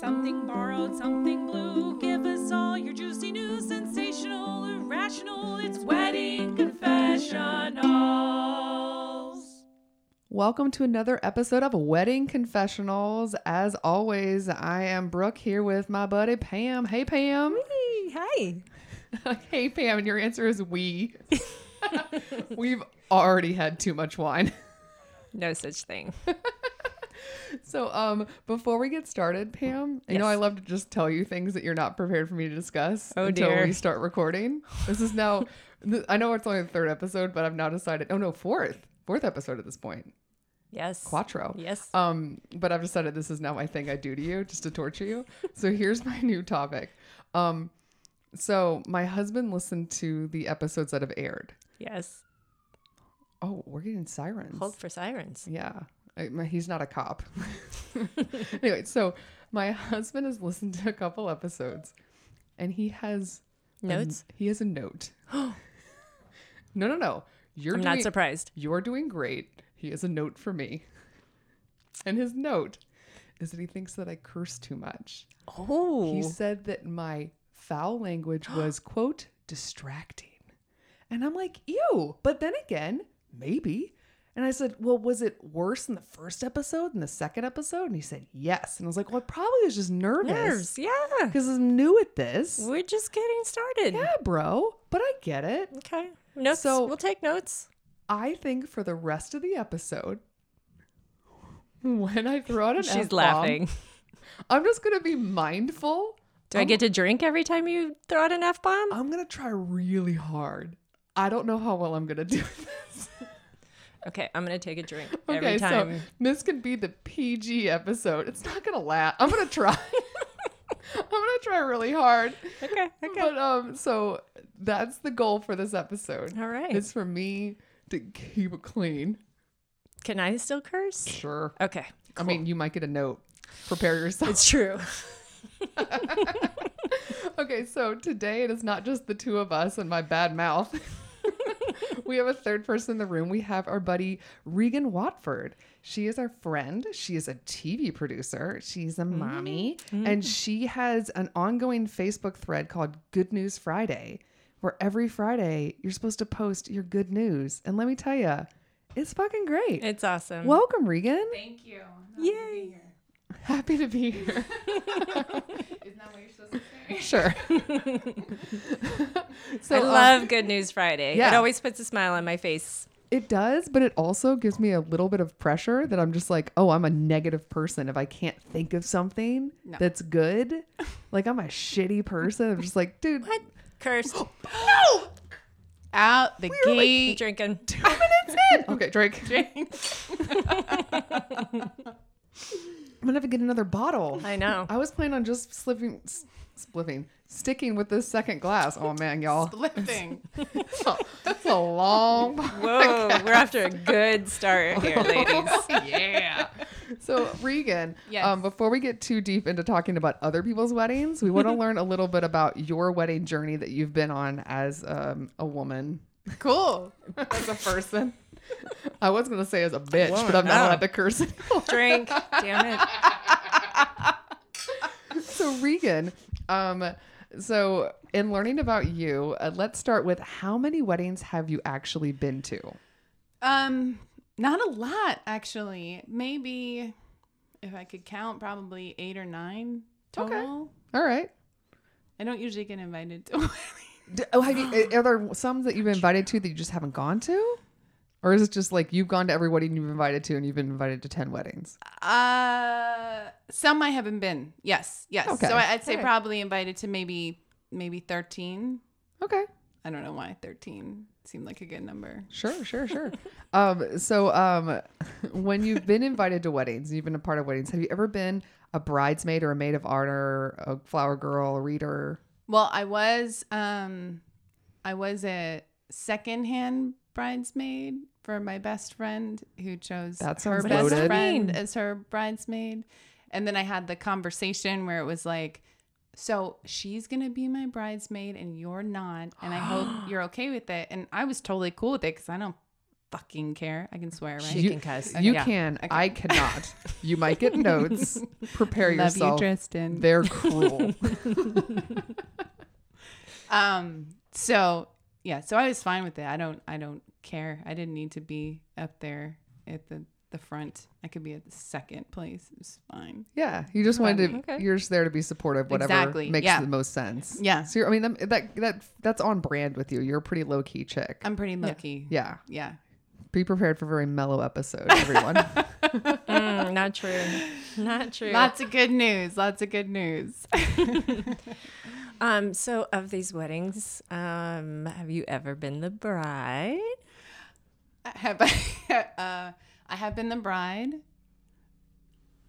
Something borrowed, something blue. Give us all your juicy news, sensational, irrational. It's wedding confessionals. Welcome to another episode of Wedding Confessionals. As always, I am Brooke here with my buddy Pam. Hey, Pam. Hi. hey, Pam. And your answer is we. We've already had too much wine. No such thing. So, um, before we get started, Pam, you know I love to just tell you things that you're not prepared for me to discuss Oh, until dear. we start recording. This is now, I know it's only the third episode, but I've now decided. Oh no, fourth, fourth episode at this point, Yes. quattro. Yes. Um, but I've decided this is now my thing I do to you, just to torture you. So here's my new topic. Um, so my husband listened to the episodes that have aired. yes. Oh, we're getting sirens. Hold for sirens. Yeah. He's not a cop. anyway, so my husband has listened to a couple episodes and he has a- Notes? he has a note. no, no, no. You're I'm doing, not surprised. You're doing great. He has a note for me. And his note is that he thinks that I curse too much. Oh. He said that my foul language was, quote, distracting. And I'm like, ew. But then again, maybe. And I said, well, was it worse in the first episode than the second episode? And he said, yes. And I was like, well, I probably was just nervous Nerves. Yeah. because I'm new at this. We're just getting started. Yeah, bro. But I get it. Okay. Notes. So- we'll take notes. I think for the rest of the episode, when I throw out an She's F-bomb, She's laughing. I'm just going to be mindful. Do I get to drink every time you throw out an F bomb? I'm going to try really hard. I don't know how well I'm going to do this. Okay, I'm gonna take a drink Okay, every so this could be the PG episode. It's not gonna last. I'm gonna try. I'm gonna try really hard. okay. Okay. But um, so that's the goal for this episode. All right. It's for me to keep it clean. Can I still curse? Sure. Okay. I mean, you might get a note. Prepare yourself. It's true. okay, so today it is not just the two of us and my bad mouth. We have a third person in the room. We have our buddy Regan Watford. She is our friend. She is a TV producer. She's a mm. mommy. Mm. And she has an ongoing Facebook thread called Good News Friday, where every Friday you're supposed to post your good news. And let me tell you, it's fucking great. It's awesome. Welcome, Regan. Thank you. Yay. Happy to be here. Isn't that what you're supposed to say? Sure. so I um, love Good News Friday. yeah. It always puts a smile on my face. It does, but it also gives me a little bit of pressure that I'm just like, oh, I'm a negative person if I can't think of something No. that's good. Like I'm a shitty person. I'm just like, dude, What? Cursed. Out the were like- gate. Drinking. two minutes in. Okay, Drake. I'm gonna have to get another bottle. I know. I was planning on just slipping, s- spliffing, sticking with this second glass. Oh man, y'all, Lifting. that's a long. Whoa, we're after a good start here, ladies. yeah. So Regan, Yes. um, before we get too deep into talking about other people's weddings, we want to learn a little bit about your wedding journey that you've been on as um, a woman, Cool. as a person. I was gonna say as a bitch, but I'm not no. allowed to curse anymore. Drink. Damn it. So Regan, um, so in learning about you, uh, let's start with how many weddings have you actually been to? Um, not a lot actually. Maybe if I could count, probably eight or nine total. All right. I don't usually get invited to. D- Oh, have you, are there some that you've been invited to that you just haven't gone to? Or is it just like you've gone to every wedding you've invited to and you've been invited to 10 weddings? uh, some I haven't been. Yes, yes. Okay. So I- I'd say probably invited to maybe maybe thirteen. Okay. I don't know why thirteen seemed like a good number. Sure, sure, sure. um, so um, when you've been invited to weddings, you've been a part of weddings, have you ever been a bridesmaid or a maid of honor, a flower girl, a reader? Well, I was um I was a secondhand bridesmaid for my best friend who chose That her best loaded. friend as her bridesmaid. And then I had the conversation where it was like, so she's gonna be my bridesmaid and you're not, and I hope you're okay with it. And I was totally cool with it because I don't fucking care. I can swear, right? She You- can cuss. You Yeah. can. I cannot. You might get notes. Prepare Love yourself. you, Tristan. They're cruel. Um. So yeah. So I was fine with it. I don't. I don't care. I didn't need to be up there at the the front. I could be at the second place. It was fine. yeah, you just wanted to. Okay. You're just there to be supportive. Whatever Exactly, makes yeah. the most sense. Yeah. So you're, I mean, that, that that that's on brand with you. You're a pretty low key chick. I'm pretty low key. yeah. Yeah. Be prepared for a very mellow episode, everyone. Mm, not true. Not true. Lots of good news. Lots of good news. Um, so of these weddings, um, have you ever been the bride? have I? Uh, I have been the bride.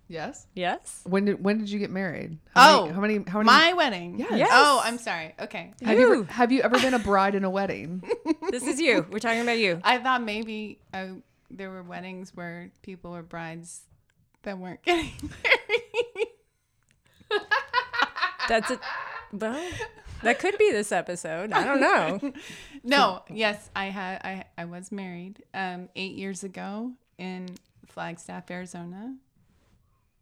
yes. Yes. When did when did you get married? How Oh, many, how many? How many? My wedding. Yes. Yes. Oh, I'm sorry. Okay. have you You. ever, have you ever been a bride in a wedding? This is you. We're talking about you. I thought maybe uh, there were weddings where people were brides that weren't getting married. That's it. Well, that could be this episode. I don't know. no, yes, I had. I I was married um, eight years ago in Flagstaff, Arizona,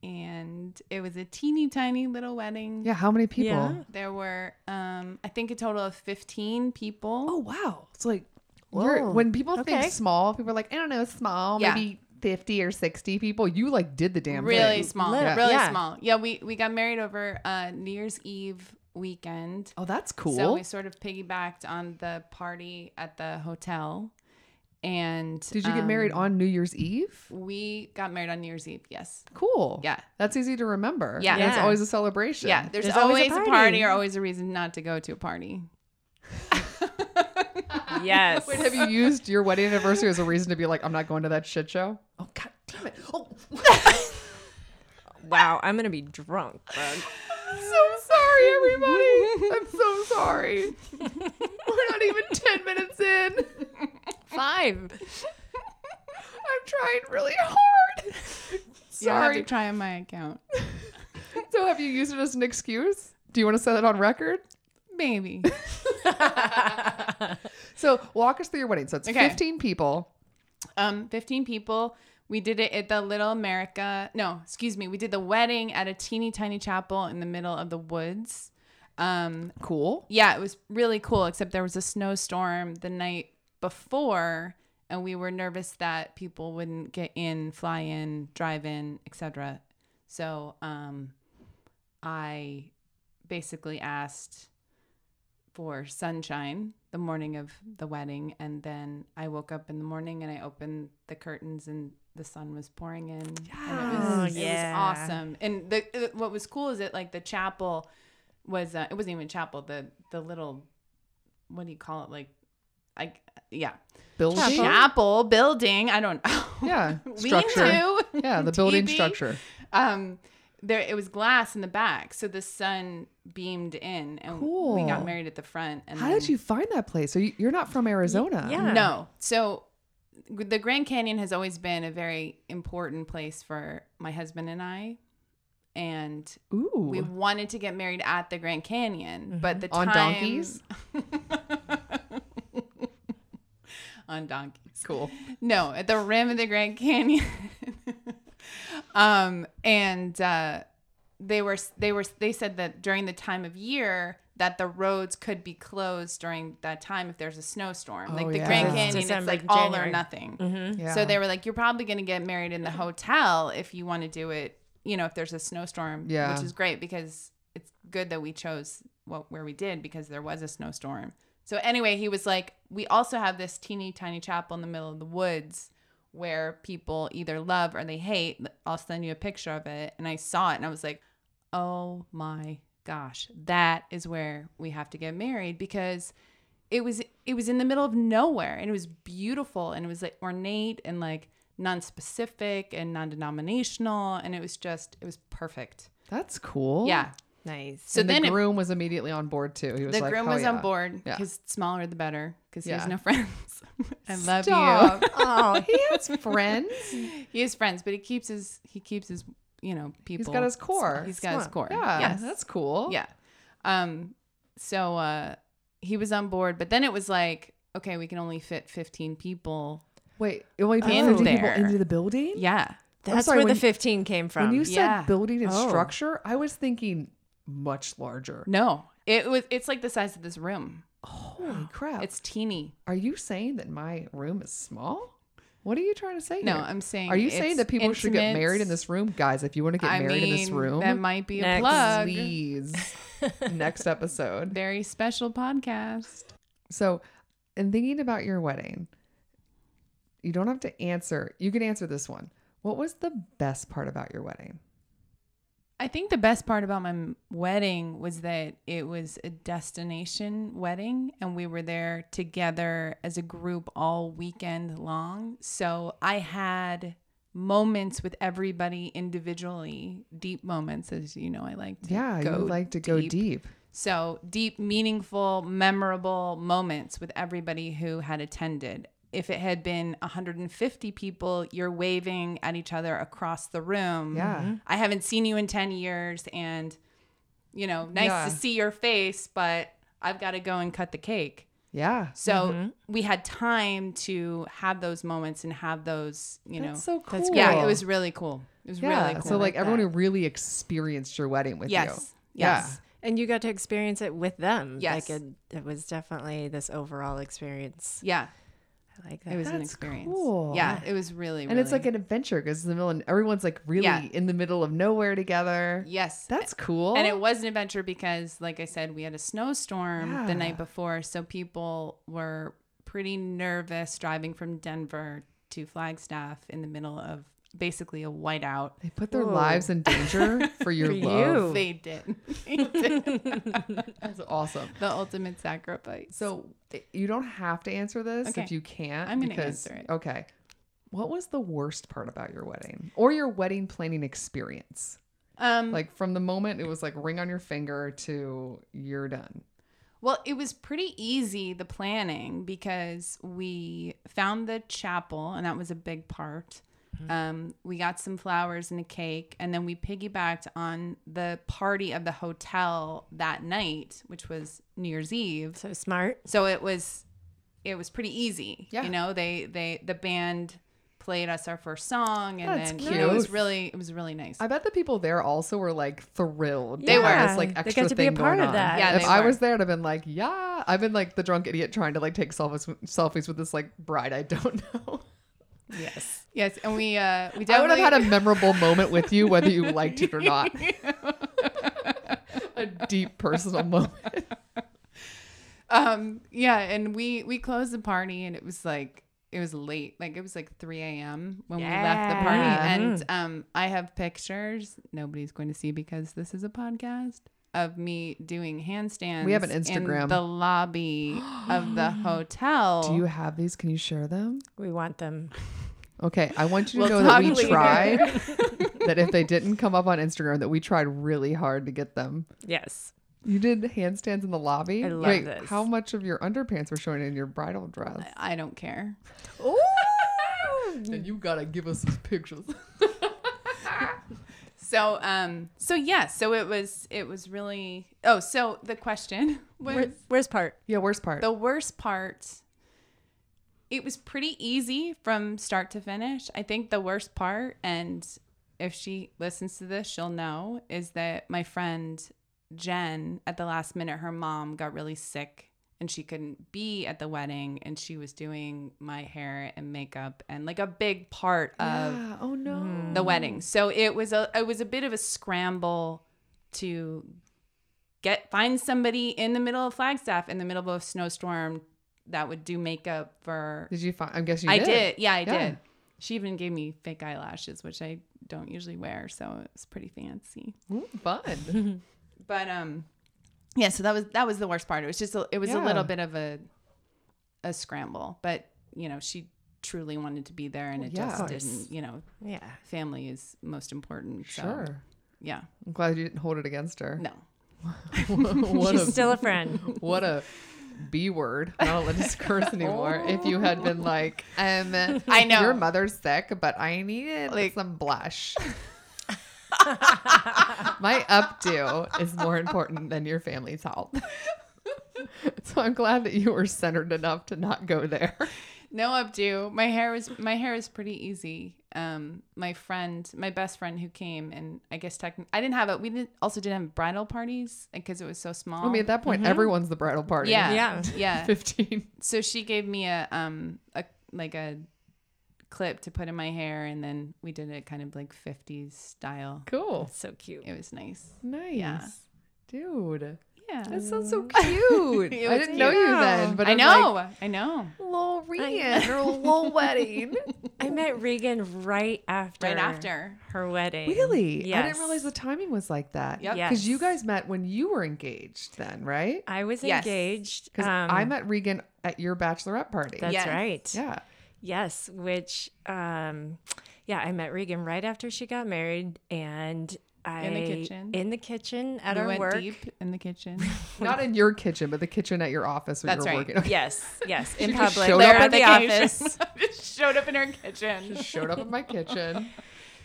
and it was a teeny tiny little wedding. Yeah. How many people? Yeah. There were, um, I think, a total of fifteen people. Oh wow. It's like when people Okay. think small, people are like, I don't know, small, Yeah. maybe fifty or sixty people. You like did the damn really thing. small, Yeah. really Yeah. small. Yeah, we we got married over uh, New Year's Eve weekend. Oh, that's cool. So we sort of piggybacked on the party at the hotel. And did you get married um, on New Year's Eve? We got married on New Year's Eve. Yes. Cool. Yeah. That's easy to remember. Yeah. And it's always a celebration. Yeah. There's, There's always always, a a, party. party. or always a reason not to go to a party. Yes. Wait, have you used your wedding anniversary as a reason to be like, I'm not going to that shit show? Oh god damn it. Oh Wow, I'm gonna be drunk. bud. so sorry, everybody. I'm so sorry. We're not even 10 minutes in. Five. I'm trying really hard. You'll have Sorry. to try on my account. So have you used it as an excuse? Do you want to set it on record? Maybe. So walk us through your wedding. So it's Okay. 15 people. Um, 15 people. We did it at the Little America. No, excuse me. We did the wedding at a teeny tiny chapel in the middle of the woods. Um, Cool. yeah, it was really cool, except there was a snowstorm the night before, and we were nervous that people wouldn't get in, fly in, drive in, etc. So um, I basically asked for sunshine the morning of the wedding, and then I woke up in the morning and I opened the curtains and the sun was pouring in. And it was, Yes. it was awesome. And the uh, what was cool is that like the chapel was uh, it wasn't even a chapel the the little what do you call it like I yeah Building. Chapel. chapel building I don't know Yeah. Lean Structure. to. Yeah, the building TV. structure. um there it was glass in the back so the sun beamed in and we got married at the front and How then- did you find that place? So you, you're not from Arizona. yeah. no so the Grand Canyon has always been a very important place for my husband and I and Ooh. we wanted to get married at the Grand Canyon, but the On time donkeys? on donkeys. cool. No, at the rim of the Grand Canyon. um, and uh, they were they were they said that during the time of year that the roads could be closed during that time if there's a snowstorm. Oh, like the yeah. Grand Canyon, December, it's like all or nothing. Yeah. So they were like, you're probably going to get married in the hotel if you want to do it. You know, if there's a snowstorm, Yeah. which is great because it's good that we chose what where we did because there was a snowstorm. So anyway, he was like, we also have this teeny tiny chapel in the middle of the woods where people either love or they hate. I'll send you a picture of it, and I saw it and I was like, oh my gosh, that is where we have to get married because it was it was in the middle of nowhere and it was beautiful and it was like ornate and like non-specific and non-denominational and it was just it was perfect. That's cool. Yeah. Nice. So and then the it- groom was immediately on board too. He was the like, groom was yeah." on board Yeah. because smaller the better because he Yeah. has no friends. I love Stop. you. oh, he has friends. He has friends, but he keeps his he keeps his you know people. He's got his core. He's got his core. Yeah, Yes. that's cool. Yeah. Um so uh he was on board, but then it was like, okay, we can only fit 15 people Wait, it only In 50 people into the building? Yeah. That's sorry, where the when- 15 came from. When you said Yeah. building and Oh. structure, I was thinking much larger. No, it was. It's like the size of this room. Holy crap. It's teeny. Are you saying that my room is small? What are you trying to say No, here? I'm saying. Are you saying that people should get married in this room? Guys, if you want to get I married mean, in this room, that might be a Next. plug. please. Next episode. Very special podcast. So, in thinking about your wedding, you don't have to answer. You can answer this one. What was the best part about your wedding? I think the best part about my wedding was that it was a destination wedding and we were there together as a group all weekend long. So I had moments with everybody individually, deep moments, as you know, I like to Yeah, go you like to go deep. So deep, meaningful, memorable moments with everybody who had attended. If it had been 150 people, you're waving at each other across the room. Yeah. Mm-hmm. I haven't seen you in 10 years and, you know, nice Yeah. to see your face, but I've got to go and cut the cake. Yeah. So mm-hmm. we had time to have those moments and have those, you know. That's so cool. That's yeah, it was really cool. It was Yeah. really cool. So, like, like everyone that. who really experienced your wedding with you. yes. Yes. and you got to experience it with them. Yes. Like it, it was definitely this overall experience. Yeah. I like that. It was an experience. cool. Yeah, it was really, And it's like an adventure because in the middle, and everyone's like really Yeah. in the middle of nowhere together. yes, That's cool. and it was an adventure because, like I said, we had a snowstorm Yeah. the night before, so people were pretty nervous driving from Denver to Flagstaff in the middle of basically a whiteout. they put their Whoa. lives in danger for your For love. you. They did. They did. That's awesome. the ultimate sacrifice. So you don't have to answer this Okay. if you can't. I'm gonna because- answer it. Okay. What was the worst part about your wedding or your wedding planning experience? um, Like from the moment it was like ring on your finger to you're done. Well, it was pretty easy, the planning, because we found the chapel, and that was a big part. Um, we got some flowers and a cake, and then we piggybacked on the party of the hotel that night, which was New Year's Eve. so smart. So it was, it was pretty easy. Yeah. You know, they they the band played us our first song, and That's then you know, it was really it was really nice. I bet the people there also were like thrilled. They were. This like They extra got to be a thing part of on. that. Yeah, if I were. was there, I'd have been like, yeah. I've been like the drunk idiot trying to like take selfies selfies with this like bride I don't know. Yes. yes, and we uh we I would definitely have had a memorable moment with you, whether you liked it or not. a deep personal moment. um yeah and we we closed the party and it was like it was late like it was like 3 a.m when we left the party Yeah. and um i have pictures nobody's going to see because this is a podcast of me doing handstands We have an Instagram. in Instagram. the lobby of the hotel Do you have these? Can you share them? We want them. Okay, I want you to We'll know that we later. tried. that if they didn't come up on Instagram, that we tried really hard to get them. Yes. You did handstands in the lobby. I love Wait, this. how much of your underpants were showing in your bridal dress? I, I don't care Ooh. And you gotta give us some pictures. so um so yeah so it was it was really oh so the question was Where, where's part? yeah, worst part. The worst part, it was pretty easy from start to finish. I think the worst part, and if she listens to this, she'll know, is that my friend Jen, at the last minute, her mom got really sick and she couldn't be at the wedding and she was doing my hair and makeup and like a big part of yeah. Oh no. The wedding. So it was a it was a bit of a scramble to get find somebody in the middle of Flagstaff in the middle of a snowstorm that would do makeup for Did you find? I'm guessing you I did. did. Yeah, I Yeah. did. She even gave me fake eyelashes, which I don't usually wear, so it's pretty fancy. Ooh, fun. But um yeah, so that was that was the worst part. It was just a, it was a little bit of a a scramble, but you know, she truly wanted to be there and it yeah. just didn't, you know, Yeah. family is most important. So Sure. yeah. I'm glad you didn't hold it against her. No. She's a still a friend. what a b word. I don't let us curse anymore. If you had been like, um, I know. your mother's sick, but I needed Like- some blush. My updo is more important than your family's health. so I'm glad that you were centered enough to not go there. No updo. My hair was my hair is pretty easy. Um, my friend, my best friend who came, and I guess technically I didn't have it. We didn't also didn't have bridal parties because it was so small. I mean, at that point, everyone's the bridal party. yeah, Yeah. yeah. 15. So she gave me a um a like a clip to put in my hair, and then we did it kind of like '50s style. Cool. So cute. It was nice. Nice. Yeah. Dude. Yeah, That sounds so cute. I didn't know you then, but I I'm know, Like, I know. little Regan, or little wedding. I met Regan right after Right after. her wedding. Really? Yes. I didn't realize the timing was like that. Yep. Because you guys met when you were engaged then, right? I was Yes. engaged. Because um, I met Regan at your bachelorette party. That's Yes. right. yeah. Yes, which um yeah, I met Regan right after she got married and I In the kitchen? in the kitchen at we our went work. deep in the kitchen. Not in your kitchen, but the kitchen at your office when That's you were right. working. Okay. Yes, yes, in She public. showed There up at at the vacation. office. Just showed up in her kitchen. Just showed up in my kitchen.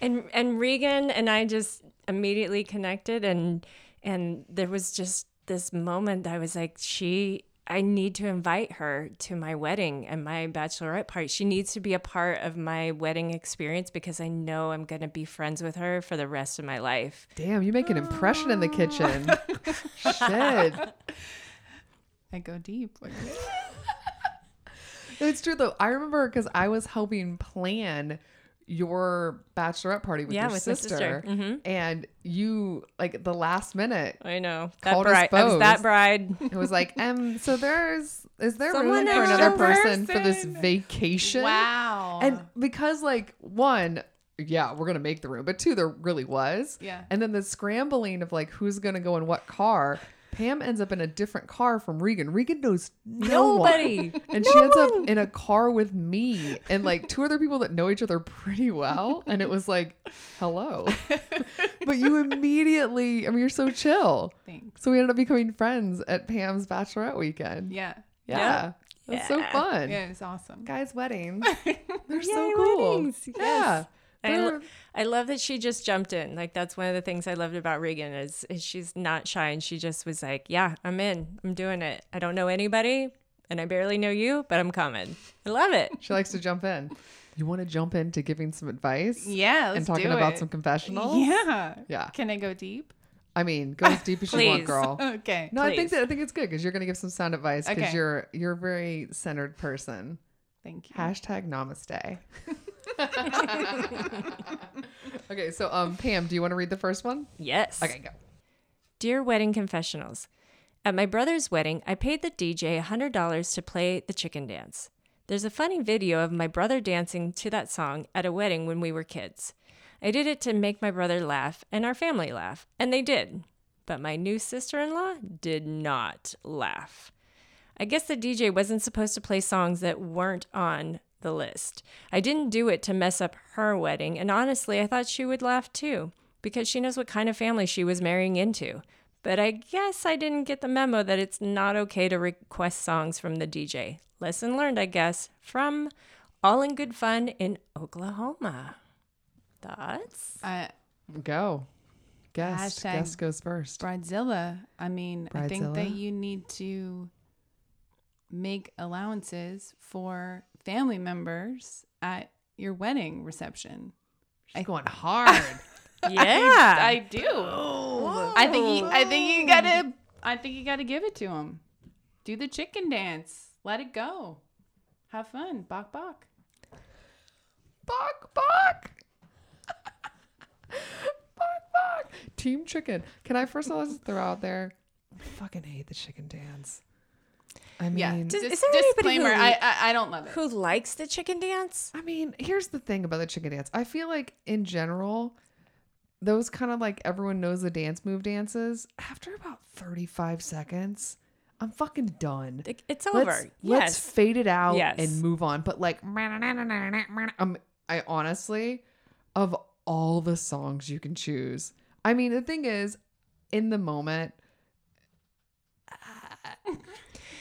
and and Regan and I just immediately connected and and there was just this moment I was like she I need to invite her to my wedding and my bachelorette party. She needs to be a part of my wedding experience because I know I'm going to be friends with her for the rest of my life. Damn, you make an impression in the kitchen. Shit. I go deep. It's true though. I remember because I was helping plan your bachelorette party with Yeah, your with my sister, sister. Mhm. and you like the last minute. I know. That Called us bride I was that bride. It was like, um, so there's is there Someone room for another extra person, for this vacation? Wow. And because like one, yeah, we're gonna make the room, but two, there really was. Yeah. And then the scrambling of like who's gonna go in what car. Pam ends up in a different car from Regan. Regan knows no one. Nobody. And she ends up in a car with me and like two other people that know each other pretty well. And it was like, hello. but you immediately, I mean, you're so chill. Thanks. So we ended up becoming friends at Pam's bachelorette weekend. Yeah. Yeah. That's so fun. Yeah, it was awesome. Guys' weddings. They're so cool. weddings. Yeah. Yes. I, lo- mm. I love that she just jumped in. Like that's one of the things I loved about Regan is, is she's not shy and she just was like, "Yeah, I'm in. I'm doing it. I don't know anybody and I barely know you, but I'm coming." I love it. she likes to jump in. You want to jump into giving some advice? Yeah, let's and talking do about it. some confessionals? Yeah. Yeah. Can I go deep? I mean, go as deep as you want, girl. Okay. No, I think that I think it's good because you're gonna give some sound advice because Okay. you're you're a very centered person. Thank you. Hashtag namaste. okay, so um Pam, do you want to read the first one? Yes. Okay, go. Dear Wedding Confessionals, at my brother's wedding, I paid the DJ $100 to play the chicken dance. There's a funny video of my brother dancing to that song at a wedding when we were kids. I did it to make my brother laugh and our family laugh, and they did. But my new sister in law did not laugh. I guess the DJ wasn't supposed to play songs that weren't on the list. I didn't do it to mess up her wedding, and honestly, I thought she would laugh too, because she knows what kind of family she was marrying into. But I guess I didn't get the memo that it's not okay to request songs from the DJ. Lesson learned, I guess, from All in Good Fun in Oklahoma. Thoughts? Uh, Go. Guest. Hashtag Guest goes first. Bridezilla. I mean, I think that you need to make allowances for family members at your wedding reception. She's going hard. Yeah. I do. I think you, I think you gotta I think you gotta give it to him. Do the chicken dance. Let it go. Have fun. Bok bok. Bok bok. bok bok. Team chicken. Can I first of all just throw out there? I fucking hate the chicken dance. I mean, Yeah. Does- is there anybody disclaimer. who- I, I I don't love it. Who likes the chicken dance? I mean, here's the thing about the chicken dance. I feel like in general, those kind of like everyone knows the dance move dances. After about 35 seconds, I'm fucking done. It- It's Let's, over. let's fade it out Yes. and move on. But like, um, I honestly, of all the songs you can choose, I mean, the thing is, in the moment,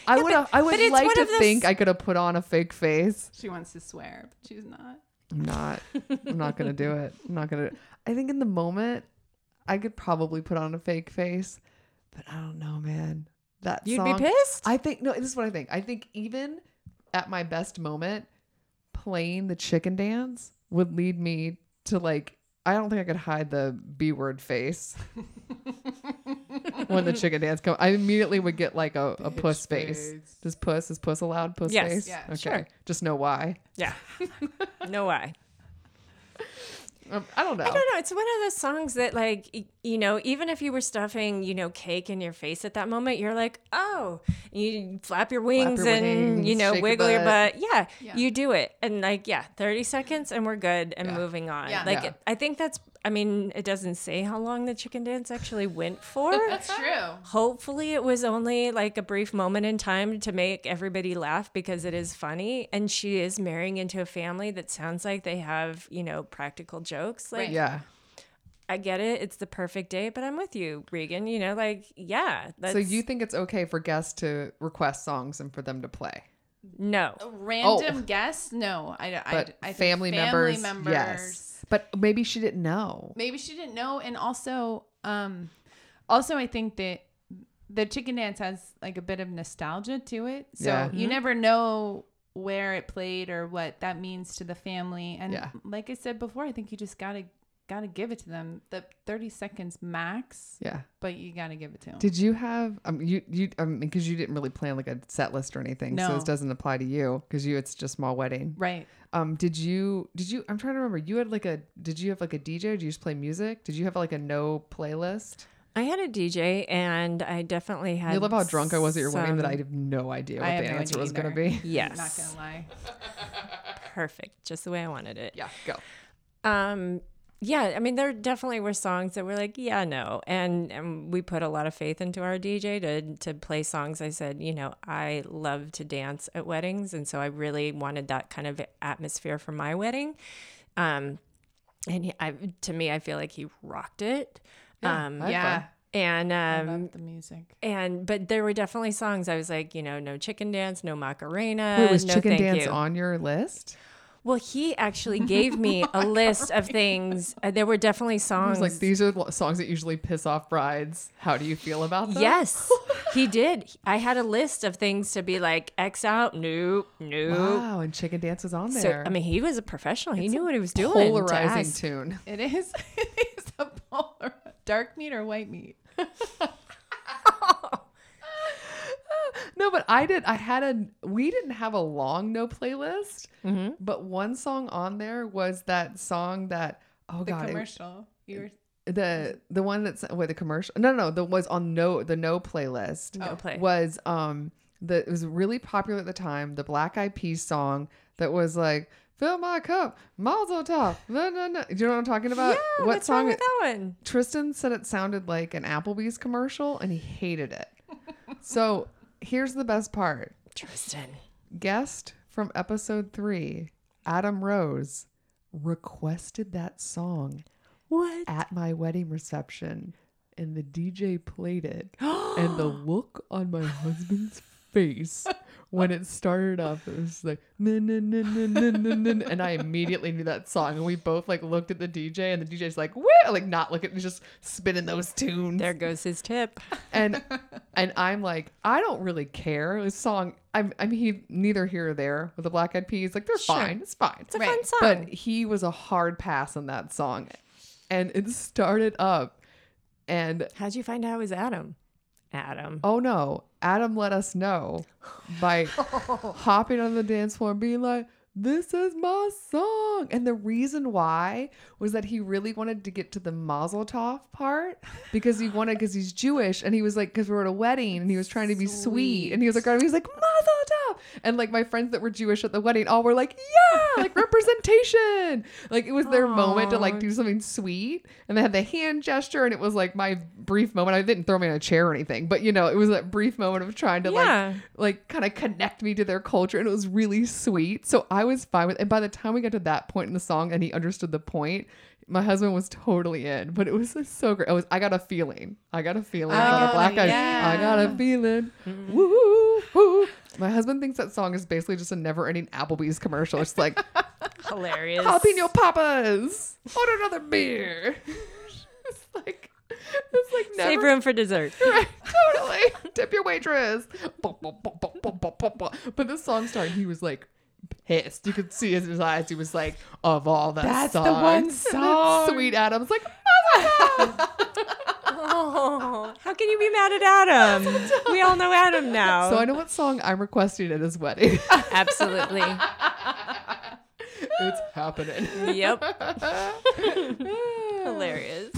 I Yeah, would but- I would like to those- think I could have put on a fake face. She wants to swear, but she's not. I'm not. I'm not gonna do it. I'm not gonna. I think in the moment, I could probably put on a fake face, but I don't know, man. That You'd song, be pissed? I think no. This is what I think. I think even at my best moment, playing the chicken dance would lead me to like I don't think I could hide the B word face when the chicken dance come. I immediately would get like a, a puss face. Does puss is puss allowed puss Yes. face? Yeah, okay. sure. Just know why. Yeah. no why. Um, I don't know. I don't know. It's one of those songs that, like, you know, even if you were stuffing, you know, cake in your face at that moment, you're like, oh, you flap your wings your and, wings, you know, shake your wiggle your butt. butt. Yeah, Yeah. you do it. And, like, yeah, 30 seconds and we're good and Yeah. moving on. Yeah. Like, Yeah. I think that's, I mean, it doesn't say how long the chicken dance actually went for. That's true. Hopefully, it was only like a brief moment in time to make everybody laugh because it is funny. And she is marrying into a family that sounds like they have, you know, practical jokes. Like, Right. Yeah. I get it. It's the perfect day, but I'm with you, Regan. You know, like, yeah. That's, So you think it's okay for guests to request songs and for them to play? no. Random guests? No, I, I, But I think family, members, members. yes. But maybe she didn't know. Maybe she didn't know, and also, um, also I think that the chicken dance has like a bit of nostalgia to it, so Yeah. you never know where it played or what that means to the family. And Yeah. like I said before, I think you just gotta gotta give it to them. The thirty seconds max, Yeah. but you gotta give it to them. Did you have um you you um because you didn't really plan like a set list or anything, so this doesn't apply to you because you it's just small wedding. right. Um, did you did you? I'm trying to remember. You had like a did you have like a DJ? Did you just play music? Did you have like a no playlist? I had a DJ and I definitely had. You love how drunk I was at your wedding that I have no idea what have the no answer was going to be. Yes. Not gonna lie. Perfect. Just the way I wanted it. Yeah, go. Um, yeah, I mean, there definitely were songs that were like, yeah, no, and, and we put a lot of faith into our DJ to to play songs. I said, you know, I love to dance at weddings, and so I really wanted that kind of atmosphere for my wedding. Um, and he, I, to me, I feel like he rocked it. Yeah, um, Yeah, and I um, love the music. and but there were definitely songs I was like, you know, no chicken dance, no macarena. Wait, was no Chicken Dance you. on your list? Well, he actually gave me a list of things. Uh, there were definitely songs. was like, these are the songs that usually piss off brides. How do you feel about them? Yes, he did. I had a list of things to be like X out, nope, nope. Wow, and Chicken Dance was on So there. I mean, he was a professional. He knew what he was doing. to polarizing ask. tune. It is. It is a polar dark meat or white meat. No, but I did. I had a. We didn't have a long no playlist, Mm-hmm. but one song on there was that song that. Oh The God, it- commercial. You were the the one that's wait the commercial. No, no, the was on no the no playlist. No play. was um the it was really popular at the time. The Black Eyed Peas song that was like fill my cup, Mazel Tov. No, no, no. Do you know what I'm talking about? Yeah, what what's song? wrong with that one? Tristan said it sounded like an Applebee's commercial, and he hated it. so here's the best part. Tristan. Guest from episode three, Adam Rose, requested that song What? at my wedding reception and the DJ played it and the look on my husband's face when it started up it was like and I immediately knew that song and we both like looked at the DJ and the DJ's like woo like not looking just spinning those tunes There goes his tip. and and I'm like I don't really care this song I'm I mean he neither here or there with the Black Eyed Peas like they're Sure. fine it's fine It's a Right. fun song. but he was a hard pass on that song and it started up and How'd you find out it was Adam? Adam. oh no. Adam let us know by hopping on the dance floor and being like this is my song. And the reason why was that he really wanted to get to the mazel tov part because he wanted because he's jewish and he was like because we are at a wedding and he was trying to be sweet, and he was like he was like mazel tov and like my friends that were jewish at the wedding all were like yeah like representation like it was their moment to like do something sweet and they had the hand gesture and it was like my brief moment i didn't throw me in a chair or anything but you know it was that brief moment of trying to Yeah. like like kind of connect me to their culture and it was really sweet so i was fine with it. and by the time we got to that point in the song and he understood the point my husband was totally in but it was so great i was i got a feeling i got a feeling on the Oh, black eyes i got a yeah. feeling woo woo my husband thinks that song is basically just a never-ending applebee's commercial it's like Hilarious. jalapeno poppers order another beer it's like it's like never Save room for dessert. right, totally. Tip your waitress. But this song started. He was like pissed. You could see in his eyes. He was like, "Of all the That's the songs." one song. Sweet Adam's like, Oh, how can you be mad at Adam? We all know Adam now. so I know what song I'm requesting at his wedding. Absolutely. it's happening. Yep. Hilarious.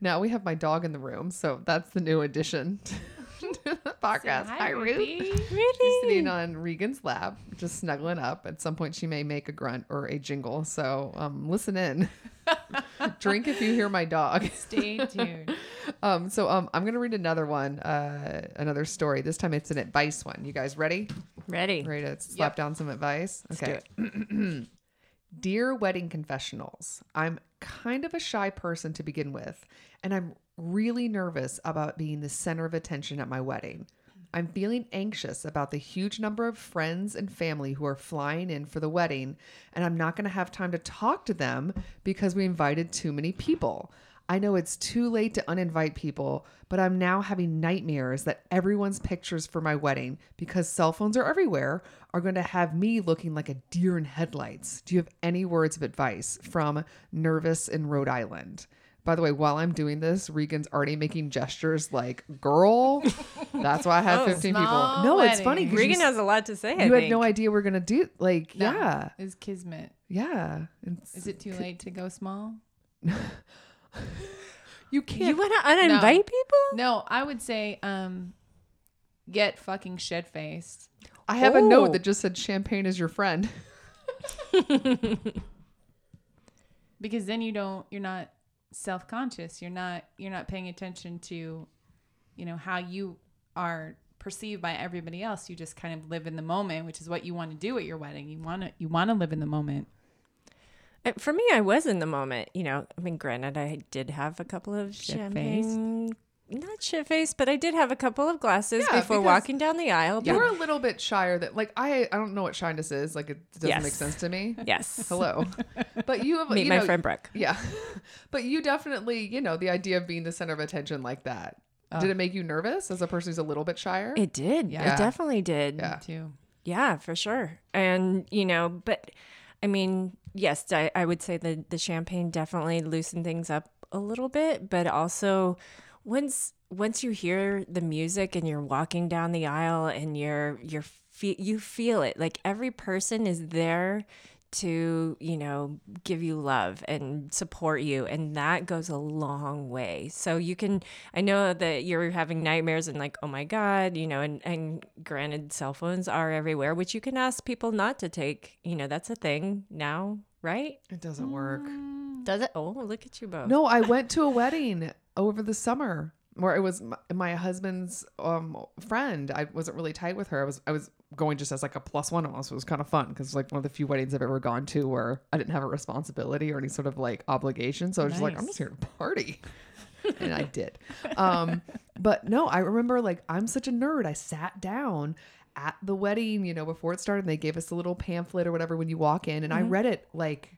Now we have my dog in the room, so that's the new addition the podcast. Hi, Ruth. She's sitting on Regan's lap, just snuggling up. At some point, she may make a grunt or a jingle. So um, listen in. Drink if you hear my dog. Stay tuned. Um, so um, I'm gonna read another one, uh, another story. This time it's an advice one. You guys ready? Ready. Ready to slap down some advice? Okay. Dear wedding confessionals, I'm kind of a shy person to begin with, and I'm really nervous about being the center of attention at my wedding. I'm feeling anxious about the huge number of friends and family who are flying in for the wedding, and I'm not going to have time to talk to them because we invited too many people. I know it's too late to uninvite people, but I'm now having nightmares that everyone's pictures for my wedding, because cell phones are everywhere, are going to have me looking like a deer in headlights. Do you have any words of advice from Nervous in Rhode Island? By the way, while I'm doing this, Regan's already making gestures like, girl, that's why I have Oh, 15 people. small No, it's funny. Regan you, has a lot to say. I you had think. no idea we're going to do, like, No, yeah, Is kismet. yeah. It's, Is it too late to go small? you can't. You want to uninvite people? No, I would say um get fucking shit faced. I have a Oh. note that just said champagne is your friend. Because then you don't you're not self conscious. You're not you're not paying attention to, you know, how you are perceived by everybody else. You just kind of live in the moment, which is what you want to do at your wedding. You wanna you wanna live in the moment. Uh, For me, I was in the moment. You know, I mean, granted, I did have a couple of champagne, not shit faced, but I did have a couple of glasses Yeah, before because walking down the aisle. You but- were a little bit shyer that like I I don't know what shyness is. Like it doesn't Yes. make sense to me. yes. Hello. But you have Meet you my know, friend Brooke. Yeah. But you definitely, you know, the idea of being the center of attention like that. Did it make you nervous as a person who's a little bit shyer? It did. Yeah. It definitely did. Yeah. Too. Yeah, for sure. And, you know, but I mean, yes, I, I would say the, the champagne definitely loosened things up a little bit, but also once once you hear the music and you're walking down the aisle and you're you're fe- you feel it. Like every person is there to you know give you love and support you and that goes a long way. So you can i know that you're having nightmares and like oh my god you know and, and granted cell phones are everywhere which you can ask people not to take you know that's a thing now right? It doesn't work. Mm. does it? Oh look at you both. No, I went to a wedding over the summer where it was my, my husband's um friend. I wasn't really tight with her. I was I was going just as like a plus one almost. It was kind of fun because like one of the few weddings I've ever gone to where I didn't have a responsibility or any sort of like obligation. So I was just like, I'm just here to party. and I did. Um, but no, I remember like I'm such a nerd. I sat down at the wedding, you know, before it started, and they gave us a little pamphlet or whatever when you walk in, and I read it like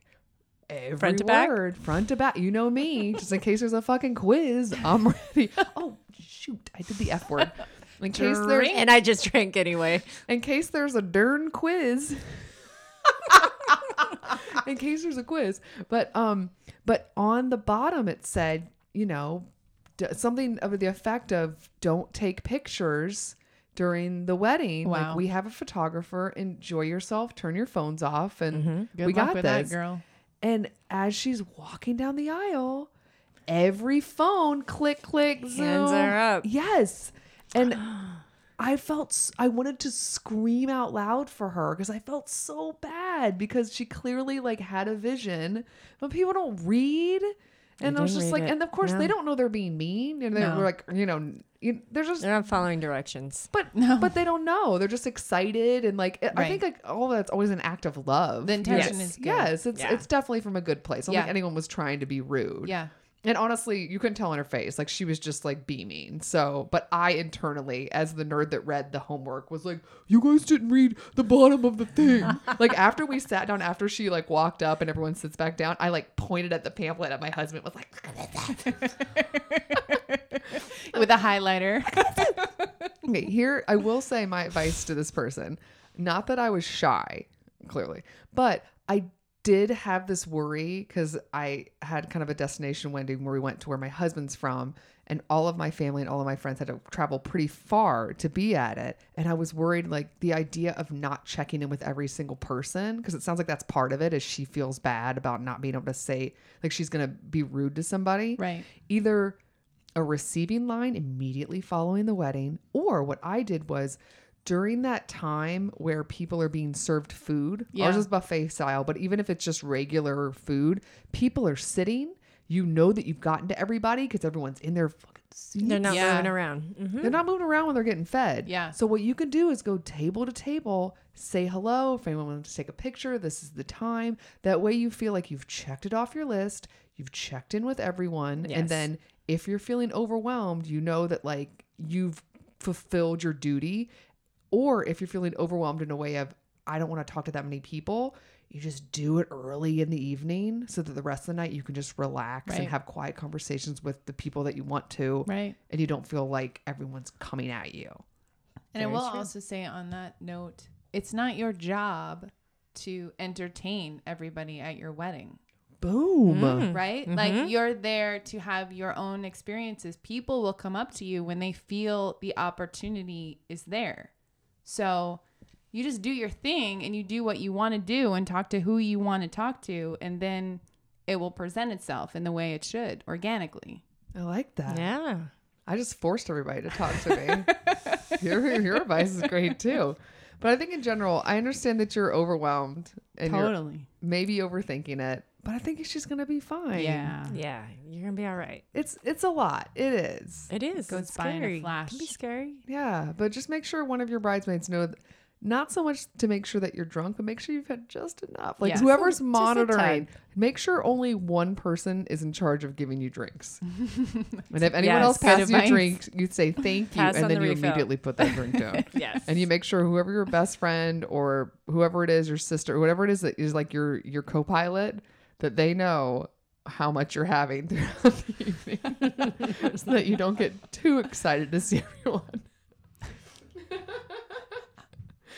every Front to back? word, front to back. You know me, just in case there's a fucking quiz, I'm ready. Oh shoot, I did the F word. In case there's and i just drank anyway in case there's a darn quiz. in case there's a quiz. But um but on the bottom it said, you know, d- something of the effect of don't take pictures during the wedding. Wow. Like we have a photographer, enjoy yourself, turn your phones off and Good we luck got with this. that girl. And as she's walking down the aisle, every phone click click zoom. Hands are up. Yes. And I felt I wanted to scream out loud for her because I felt so bad because she clearly like had a vision, but people don't read. And I was just like, it. and of course No. they don't know they're being mean, and they're No. like, you know, you, they're just they're not following directions but No. but they don't know. They're just excited and like I Right. think like all that's always an act of love. The intention Yes. is good. Yes, it's Yeah. it's definitely from a good place. I don't Yeah. think anyone was trying to be rude. Yeah. And honestly, you couldn't tell on her face. Like she was just like beaming. So, but I internally, as the nerd that read the homework, was like, "You guys didn't read the bottom of the thing." like after we sat down, after she like walked up and everyone sits back down, I like pointed at the pamphlet, at my husband was like, With a highlighter. "Okay, here I will say my advice to this person. Not that I was shy." clearly. But I did have this worry because I had kind of a destination wedding where we went to where my husband's from, and all of my family and all of my friends had to travel pretty far to be at it. And I was worried, like the idea of not checking in with every single person, because it sounds like that's part of it, is she feels bad about not being able to say, like she's gonna be rude to somebody. Right. Either a receiving line immediately following the wedding, or what I did was during that time where people are being served food, Yeah. ours is buffet style, but even if it's just regular food, people are sitting. You know that you've gotten to everybody because everyone's in their fucking seats. They're not Yeah. moving around. Mhm. They're not moving around when they're getting fed. Yeah. So what you can do is go table to table, say hello. If anyone wants to take a picture, this is the time. That way you feel like you've checked it off your list. You've checked in with everyone. Yes. And then if you're feeling overwhelmed, you know that like you've fulfilled your duty. Or if you're feeling overwhelmed in a way of, I don't want to talk to that many people, you just do it early in the evening so that the rest of the night you can just relax and have quiet conversations with the people that you want to Right. and you don't feel like everyone's coming at you. And I Very will true. also say on that note, it's not your job to entertain everybody at your wedding, Boom. Mm. right? Like you're there to have your own experiences. People will come up to you when they feel the opportunity is there. So you just do your thing and you do what you want to do and talk to who you want to talk to and then it will present itself in the way it should organically. I like that. Yeah. I just forced everybody to talk to me. your, your advice is great too. But I think in general, I understand that you're overwhelmed and you're totally. maybe overthinking it, but I think she's gonna be fine. Yeah. Yeah. You're going to be all right. It's it's a lot. It is. It is. goes it's by in a flash. It can be scary. Yeah. But just make sure one of your bridesmaids know that not so much to make sure that you're drunk, but make sure you've had just enough. Like Yes. whoever's monitoring, tad. make sure only one person is in charge of giving you drinks. and if anyone Yes. else Good passes you drinks, you say thank you, Pass and then the you refill. immediately put that drink down. Yes. and you make sure whoever your best friend or whoever it is, your sister, whatever it is that is like your your co-pilot, that they know how much you're having throughout the evening, so that you don't get too excited to see everyone.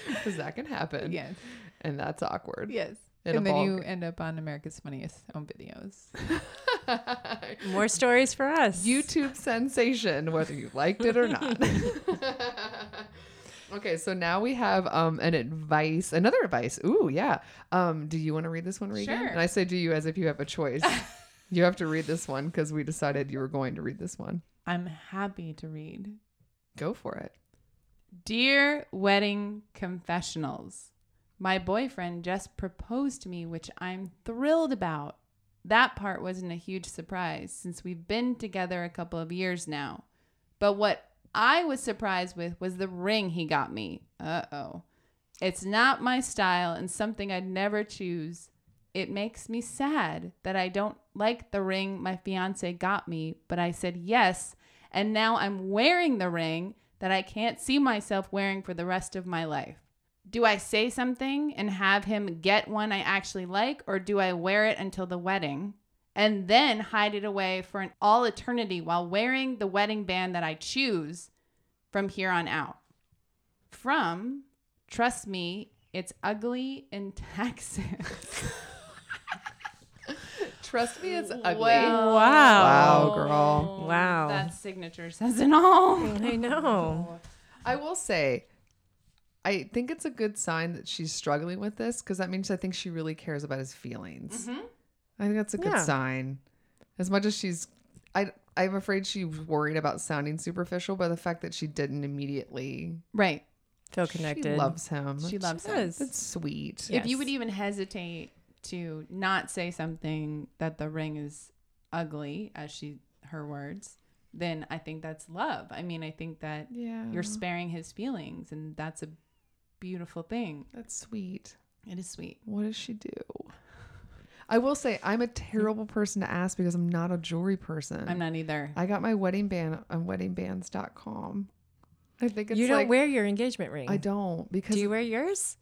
Because that can happen, Yes. and that's awkward. Yes. In a and then ball you end up on America's Funniest Home Videos. More stories for us. YouTube sensation, whether you liked it or not. Okay, so now we have um an advice, another advice. Ooh, yeah. Um, do you want to read this one, Regan? Sure. And I say do you as if you have a choice. you have to read this one because we decided you were going to read this one. I'm happy to read. Go for it. Dear Wedding Confessionals, my boyfriend just proposed to me, which I'm thrilled about. That part wasn't a huge surprise since we've been together a couple of years now. But what I was surprised with was the ring he got me. Uh oh. It's not my style and something I'd never choose. It makes me sad that I don't like the ring my fiance got me, but I said yes, and now I'm wearing the ring that I can't see myself wearing for the rest of my life. Do I say something and have him get one I actually like, or do I wear it until the wedding and then hide it away for an all eternity while wearing the wedding band that I choose from here on out? From, trust me, it's ugly in Texas. Trust me, it's ugly. Wow. Wow, girl. Wow. That signature says it all. I know. I will say, I think it's a good sign that she's struggling with this because that means I think she really cares about his feelings. Mm-hmm. I think that's a good Yeah. sign. As much as she's, I, I'm afraid she was worried about sounding superficial, but the fact that she didn't immediately Right. Feel connected, she connected. loves him. She loves him. does. That's sweet. Yeah. If you would even hesitate to not say something that the ring is ugly, as she her words, then I think that's love. I mean, I think that Yeah, you're sparing his feelings, and that's a beautiful thing. that's sweet. It is sweet. What does she do? I will say I'm a terrible person to ask because I'm not a jewelry person. I'm not either. I got my wedding band on weddingbands.com. I think it's you don't like wear your engagement ring. I don't because Do you wear yours?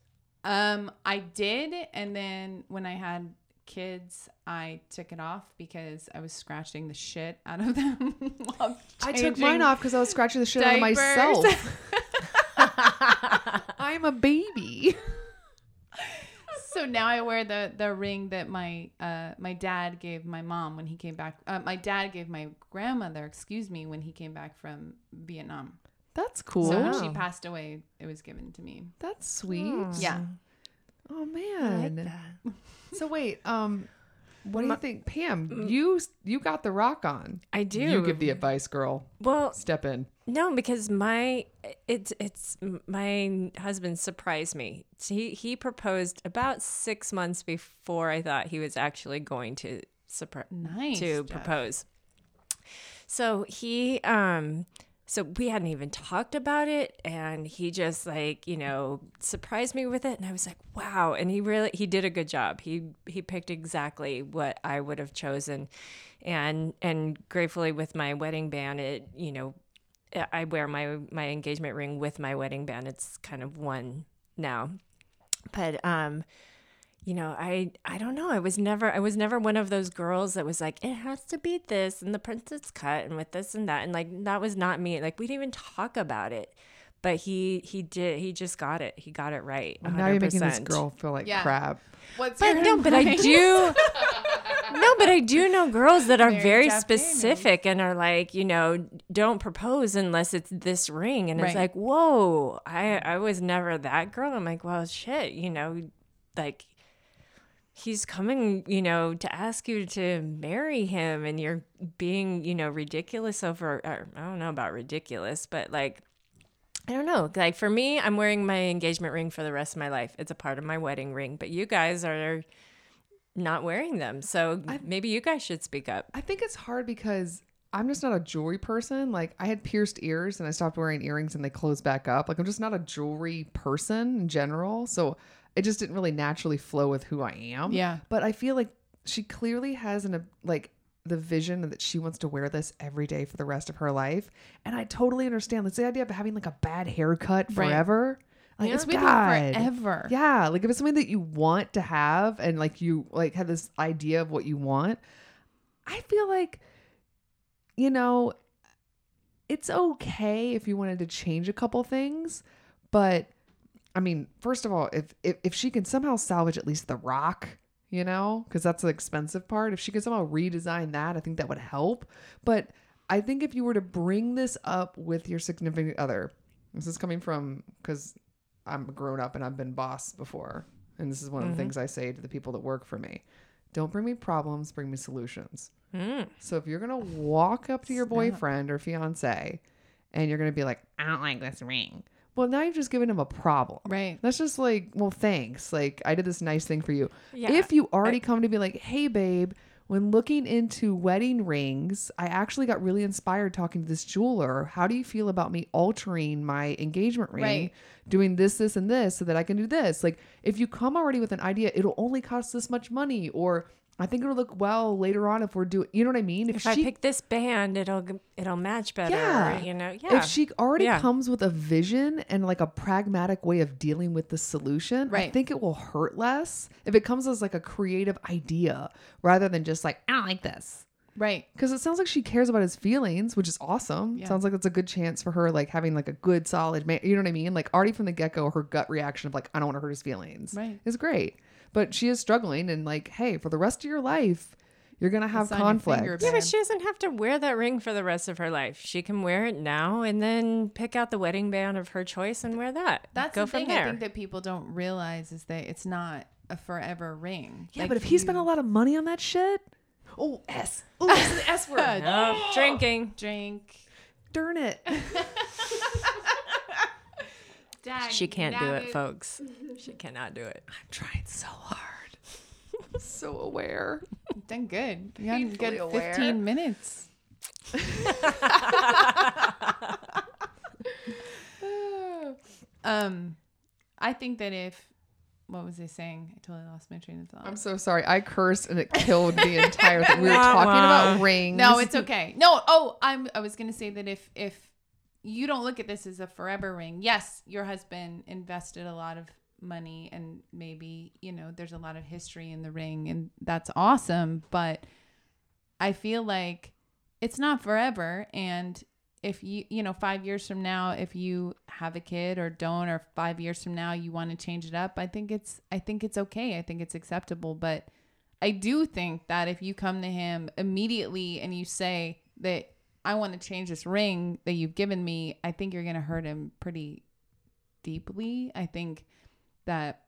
Um, I did, and then when I had kids, I took it off because I was scratching the shit out of them. I took mine off because I was scratching the shit out of myself. I'm a baby. So now I wear the the ring that my uh my dad gave my mom when he came back. Uh, my dad gave my grandmother, excuse me, when he came back from Vietnam. That's cool. So when she passed away, it was given to me. That's sweet. Yeah. Oh I like man. that. So wait, um, what do you think, Pam? You you got the rock on. I do. You give the advice, girl. well, Step in. No, because my it's it's my husband surprised me. He he proposed about six months before I thought he was actually going to surprise Nice. to Jeff. propose. So he um so we hadn't even talked about it and he just like, you know, surprised me with it and I was like, "Wow." And he really he did a good job. He he picked exactly what I would have chosen. And and gratefully with my wedding band, it, you know, I wear my my engagement ring with my wedding band. It's kind of one now. But um you know, I I don't know. I was never I was never one of those girls that was like it has to be this and the princess cut and with this and that and like that was not me. Like we didn't even talk about it. But he he did he just got it. He got it right. Well, now you're making this girl feel like Yeah. crap. What's But your no, but I do. no, but I do know girls that are Marry very Jeff Daniels. specific and are like, you know, don't propose unless it's this ring, and it's like, whoa, I I was never that girl. I'm like, well, shit, you know, like he's coming, you know, to ask you to marry him, and you're being, you know, ridiculous over. Or, I don't know about ridiculous, but like. I don't know. Like for me, I'm wearing my engagement ring for the rest of my life. It's a part of my wedding ring. But you guys are not wearing them. So maybe you guys should speak up. I think it's hard because I'm just not a jewelry person. Like I had pierced ears and I stopped wearing earrings and they closed back up. Like I'm just not a jewelry person in general. So it just didn't really naturally flow with who I am. Yeah. But I feel like she clearly has an like the vision that she wants to wear this every day for the rest of her life. And I totally understand. That's the idea of having like a bad haircut Right. forever. Like Yeah. it's It's with God. forever. Yeah, like if it's something that you want to have and like you like have this idea of what you want, I feel like you know it's okay if you wanted to change a couple things, but I mean, first of all, if if, if she can somehow salvage at least the rock, you know, because that's the expensive part, if she could somehow redesign that, I think that would help. But I think if you were to bring this up with your significant other, this is coming from because I'm grown up and I've been boss before. And this is one of the things I say to the people that work for me. Don't bring me problems, bring me solutions. Mm. So if you're gonna walk up to your boyfriend or fiance and you're gonna be like, I don't like this ring. Well, now you've just given him a problem. Right. That's just like, well, thanks. Like I did this nice thing for you. Yeah. If you already come to be like, hey babe, when looking into wedding rings, I actually got really inspired talking to this jeweler. How do you feel about me altering my engagement ring, Right. doing this, this, and this so that I can do this? Like, if you come already with an idea, it'll only cost this much money, or I think it'll look well later on if we're doing, you know what I mean? If I pick this band, it'll it'll match better. Yeah. You know. Yeah. if she already Yeah. comes with a vision and like a pragmatic way of dealing with the solution, I think it will hurt less if it comes as like a creative idea rather than just like, I don't like this. Right. Because it sounds like she cares about his feelings, which is awesome. Yeah. Sounds like it's a good chance for her, like having like a good, solid man. You know what I mean? Like already from the get go, her gut reaction of like, I don't want to hurt his feelings Right. is great. But she is struggling, and like, hey, for the rest of your life, you're gonna have It's on your conflict. finger, yeah, but she doesn't have to wear that ring for the rest of her life. She can wear it now and then pick out the wedding band of her choice and wear that. That's Go the from thing there. I think that people don't realize is that it's not a forever ring. Yeah, Like, but if he spent a lot of money on that shit, oh S, oh this is the S word. no oh, drinking. drink, Darn it. Dag, She can't do nabbit. it, folks. She cannot do it. I'm trying so hard. so aware. Done good. You got a Painfully good aware. 15 minutes. um, I think that if what was I saying? I totally lost my train of thought. I'm so sorry. I cursed and it killed the entire thing. We were talking about rings. no, it's okay. No, oh, I'm. I was gonna say that if if you don't look at this as a forever ring, yes, your husband invested a lot of money and maybe you know there's a lot of history in the ring and that's awesome, but I feel like it's not forever. And if you you know five years from now if you have a kid or don't or five years from now you want to change it up i think it's i think it's okay. I think it's acceptable. But i do think that if you come to him immediately and you say that i want to change this ring that you've given me i think you're going to hurt him pretty deeply i think that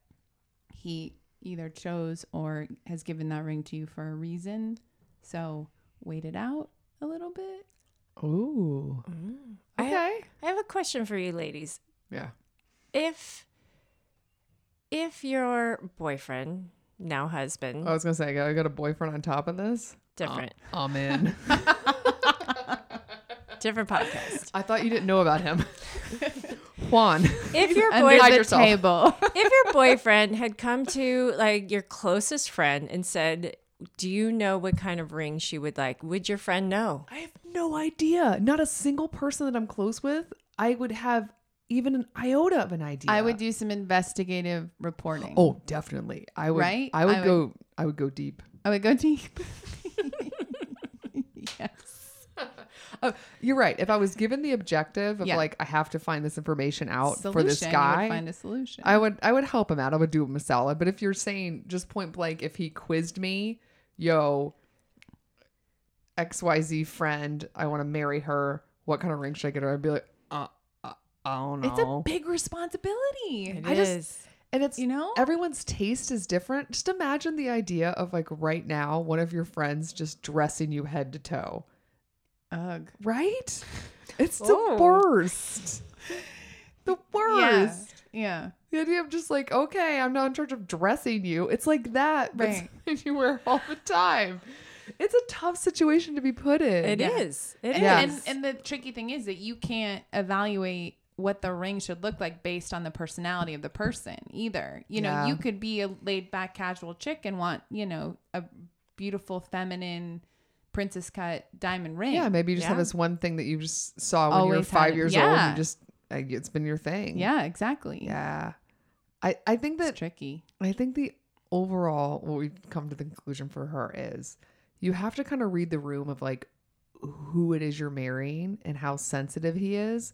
he either chose or has given that ring to you for a reason so wait it out a little bit Ooh. I Okay. have, I have a question for you ladies. yeah. If if your boyfriend, now husband, I was gonna say, I got a boyfriend on top of this. different I'm in. different podcast. I thought you didn't know about him. Juan. If your under boy Hide the yourself. table if your boyfriend had come to like your closest friend and said, "Do you know what kind of ring she would like?" Would your friend know? I have no idea. Not a single person that I'm close with. I would have even an iota of an idea. I would do some investigative reporting. Oh, definitely. I would. Right? I would I would- go. I would go deep. I would go deep. yes. Oh, you're right. If I was given the objective of Yeah. like I have to find this information out Solution, for this you would guy, find a solution. I would I would help him out. I would do him a solid. But if you're saying just point blank, if he quizzed me, yo, XYZ friend, I want to marry her. What kind of ring should I get her? I'd be like, uh, uh I don't know. it's a big responsibility. It I just- and it's You know? everyone's taste is different. Just imagine the idea of like right now, one of your friends just dressing you head to toe. Ugh. Right? It's the Oh. worst. The worst. Yeah. Yeah. The idea of just like, okay, I'm not in charge of dressing you. It's like that, but Right. something you wear all the time. It's a tough situation to be put in. It is. Yeah. It is. And, Yes. and and the tricky thing is that you can't evaluate what the ring should look like based on the personality of the person either. You know, Yeah. you could be a laid back casual chick and want, you know, a beautiful feminine princess cut diamond ring. Yeah, maybe you just have this one thing that you just saw when you were five years old and you just like, it's been your thing. Yeah, exactly. Yeah. I, I think that It's tricky. I think the overall what we've come to the conclusion for her is you have to kind of read the room of like who it is you're marrying and how sensitive he is.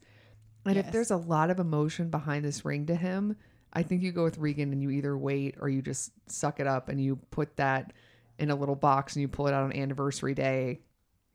And if there's a lot of emotion behind this ring to him, I think you go with Regan and you either wait or you just suck it up and you put that in a little box and you pull it out on anniversary day.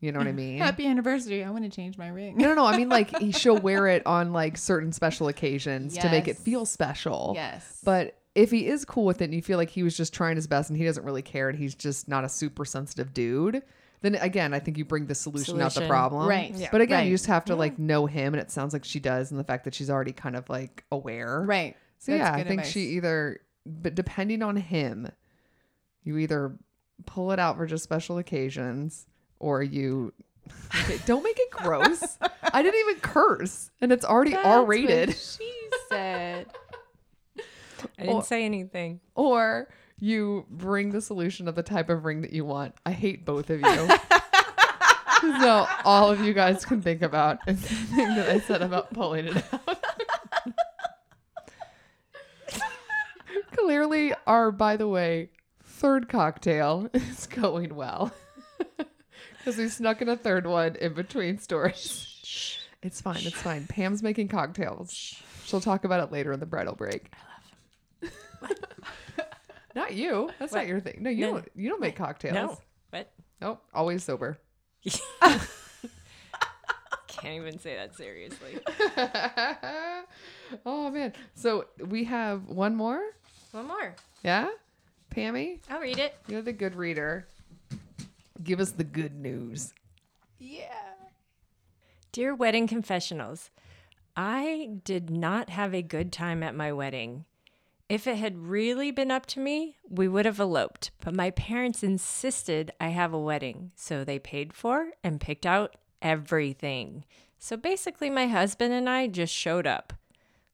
You know what I mean? Happy anniversary. I want to change my ring. No, no, no. I mean, like he, she'll wear it on like certain special occasions to make it Yes. feel special. yes. But if he is cool with it and you feel like he was just trying his best and he doesn't really care and he's just not a super sensitive dude, then again, I think you bring the solution, not the Solution. problem. Right. Yeah. But again, Right. you just have to like know him and it sounds like she does and the fact that she's already kind of like aware. right. So That's yeah, I good think advice. she either but depending on him, you either pull it out for just special occasions or you Okay, don't make it gross. I didn't even curse and it's already That's R what rated. She said. I didn't Or- say anything. or you bring the solution of the type of ring that you want. I hate both of you. so all of you guys can think about is the thing that I said about pulling it out. Clearly, our by the way third cocktail is going well because we snuck in a third one in between stories. It's fine. It's fine. Pam's making cocktails. She'll talk about it later in the bridal break. I love them. not you. That's not your thing. No, you No. don't. You don't make cocktails. No. What? Nope. Always sober. Can't even say that seriously. oh man. So we have one more. One more. Yeah, Pammy, I'll read it. you're the good reader. Give us the good news. Yeah. Dear Wedding Confessionals, I did not have a good time at my wedding. If it had really been up to me, we would have eloped, but my parents insisted I have a wedding, so they paid for and picked out everything. So basically, my husband and I just showed up.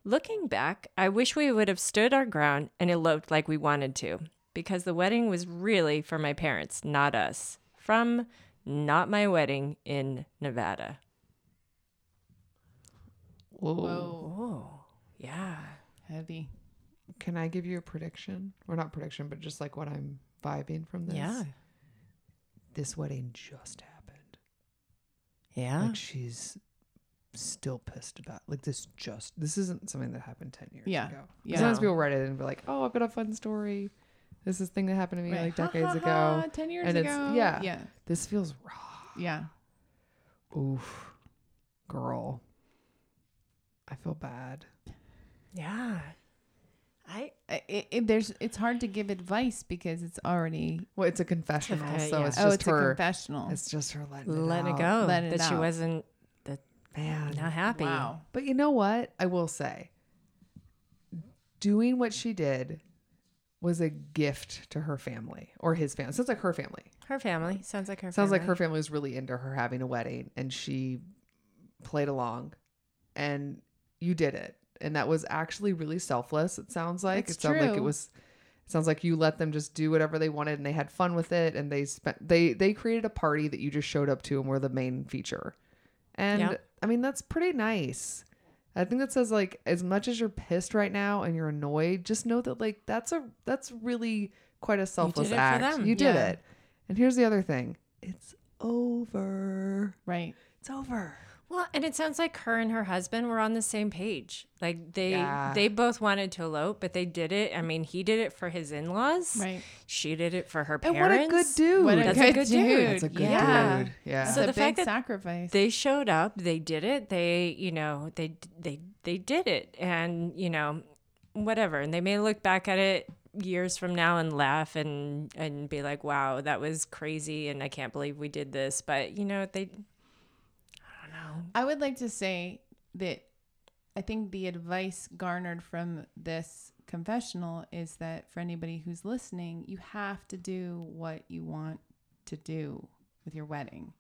Looking back, I wish we would have stood our ground and eloped like we wanted to, because the wedding was really for my parents, not us. From Not My Wedding in Nevada. Whoa. Whoa. Oh, yeah. Heavy. Can I give you a prediction? Or not prediction, but just like what I'm vibing from this. Yeah. This wedding just happened. Yeah. Like she's still pissed about. Like this just this isn't something that happened ten years Yeah. ago. Yeah. Sometimes people write it and be like, "Oh, I've got a fun story. This is thing that happened to me Right. like Ha, decades ha, ago. Ten years And it's- ago. yeah. Yeah. This feels raw. Yeah. Oof, girl. I feel bad. Yeah. I I- It, it, there's it's hard to give advice because it's already Well, it's a confessional, Okay, so yeah. it's oh just it's a confessional. It's just her letting it, let it go Let it that she wasn't Man, not happy. Wow. But you know what? I will say, doing what she did was a gift to her family or his family. Sounds like her family. Her family sounds like her. Family. Sounds like her family was really into her having a wedding and she played along and you did it. And that was actually really selfless, it sounds like. It sounds like it was it sounds like you let them just do whatever they wanted and they had fun with it and they spent they they created a party that you just showed up to and were the main feature. And Yep. I mean that's pretty nice. I think that says like as much as you're pissed right now and you're annoyed, just know that like that's a that's really quite a selfless it act. You did Yeah. it. And here's the other thing. It's over. Right. It's over. Well, and it sounds like her and her husband were on the same page. Like they Yeah. they both wanted to elope, but they did it. I mean, he did it for his in-laws. Right. She did it for her parents. And parents. what a good dude. What a That's good, a good dude. dude. That's a good yeah. dude. Yeah. That's So a the big fact that sacrifice. They showed up, they did it. They, you know, they they they did it and, you know, whatever. And they may look back at it years from now and laugh and and be like, "Wow, that was crazy and I can't believe we did this." But, you know, they I don't know. I would like to say that I think the advice garnered from this confessional is that for anybody who's listening, you have to do what you want to do with your wedding.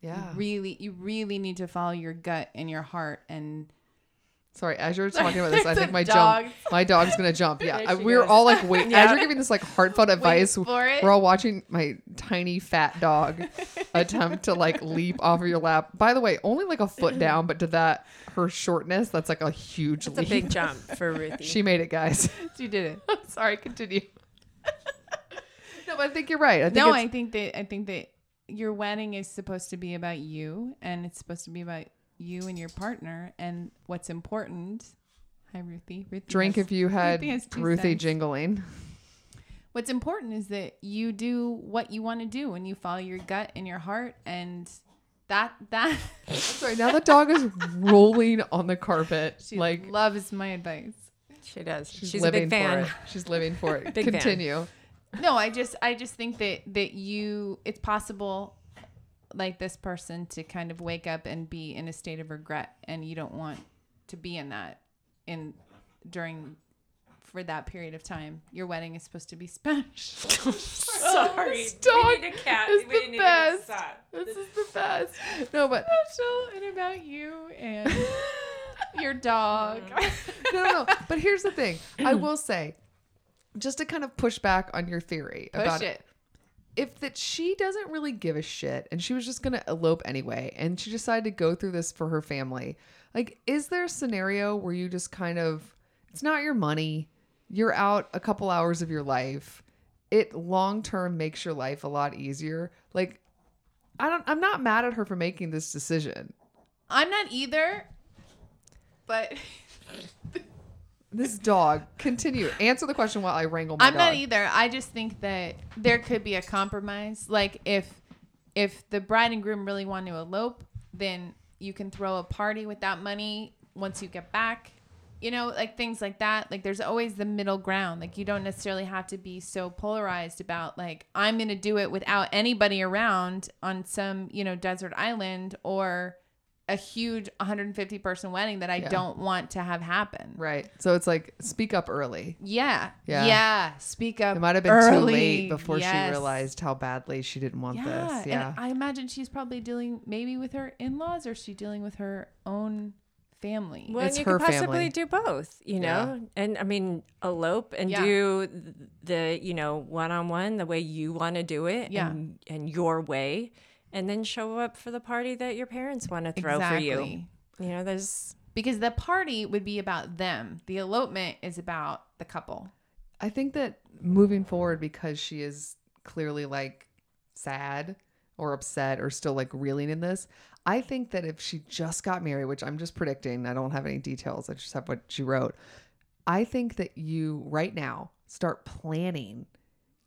yeah. You really you really need to follow your gut and your heart and Sorry, as you're talking about this, I think my dog. jump, my dog's gonna jump. Yeah, I, we're goes. all like, wait. As you're giving this like heartfelt advice, we're all watching my tiny fat dog attempt to like leap off of your lap. By the way, only like a foot down, but to that her shortness, that's like a huge a leap. big jump for Ruthie. She made it, guys. She did it. Sorry, continue. no, but I think you're right. I think no, I think that I think that your wedding is supposed to be about you and it's supposed to be about you and your partner and what's important. Hi Ruthie. Ruthie drink has- if you had Ruthie Ruthie jingling. What's important is that you do what you want to do and you follow your gut and your heart and that that Sorry, now the dog is rolling on the carpet. she like loves my advice. She does. she's, She's, a living big fan. for it. She's living for it. Big fan. Continue. No, I just I just think that that you it's possible like this person to kind of wake up and be in a state of regret and you don't want to be in that in during for that period of time. Your wedding is supposed to be special. Sorry. This dog we need a cat. is we the need best. stop. This is the best. No, but special and about you and your dog. no, no, no. But here's the thing. I will say, just to kind of push back on your theory about Push it. If that she doesn't really give a shit and she was just gonna elope anyway and she decided to go through this for her family like is there a scenario where you just kind of it's not your money you're out a couple hours of your life it long term makes your life a lot easier like i don't i'm not mad at her for making this decision I'm not either. But this dog continue answer the question while i wrangle my I'm dog not either. I just think that there could be a compromise. Like if if the bride and groom really want to elope, then you can throw a party with that money once you get back. You know, like things like that. Like there's always the middle ground. Like you don't necessarily have to be so polarized about like I'm going to do it without anybody around on some, you know, desert island or a huge 150 person wedding that I Yeah. don't want to have happen. right so it's like speak up early Yeah. Yeah. Yeah. Speak up. it might have been early. too late before she realized how badly she didn't want this yeah And I imagine she's probably dealing maybe with her in laws or is she dealing with her own family? Well, It's you her could possibly family. do both, you know? And I mean, elope and Yeah. do the, you know, one on one, the way you want to do it Yeah. and, and your way. And then show up for the party that your parents want to throw for you. You know, there's, Because the party would be about them. The elopement is about the couple. I think that moving forward, because she is clearly like sad or upset or still like reeling in this. I think that if she just got married, which I'm just predicting, I don't have any details, I just have what she wrote. I think that you right now start planning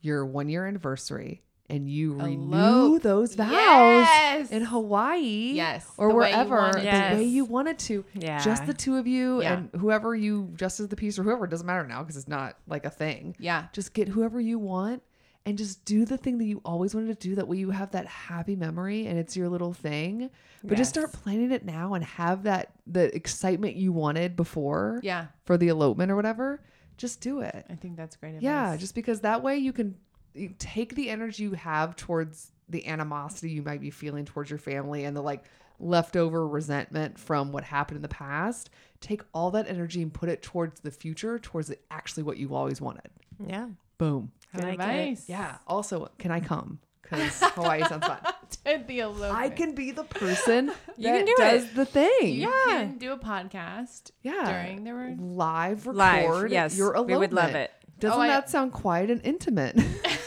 your one year anniversary and you renew Elope. those vows Yes. in Hawaii Yes, or the way you wherever the way Yes. you wanted to. Yeah. Just the two of you Yeah. and whoever you just as the piece or whoever, it doesn't matter now because it's not like a thing. Yeah. Just get whoever you want and just do the thing that you always wanted to do. That way you have that happy memory and it's your little thing. But just start planning it now and have that the excitement you wanted before Yeah. for the elopement or whatever. Just do it. I think that's great advice. Yeah, just because that way you can you take the energy you have towards the animosity you might be feeling towards your family and the like leftover resentment from what happened in the past. Take all that energy and put it towards the future, towards the, actually what you always wanted. Yeah. Boom. good I like it. Yeah. Also, can I come? Because Hawaii sounds fun. To the elopement. I can be the person that You can do does it. the thing. yeah You Yeah. can do a podcast Yeah. during the word. Live record Live. Yes. your elopement. we would love it. Doesn't Oh, I- that sound quiet and intimate?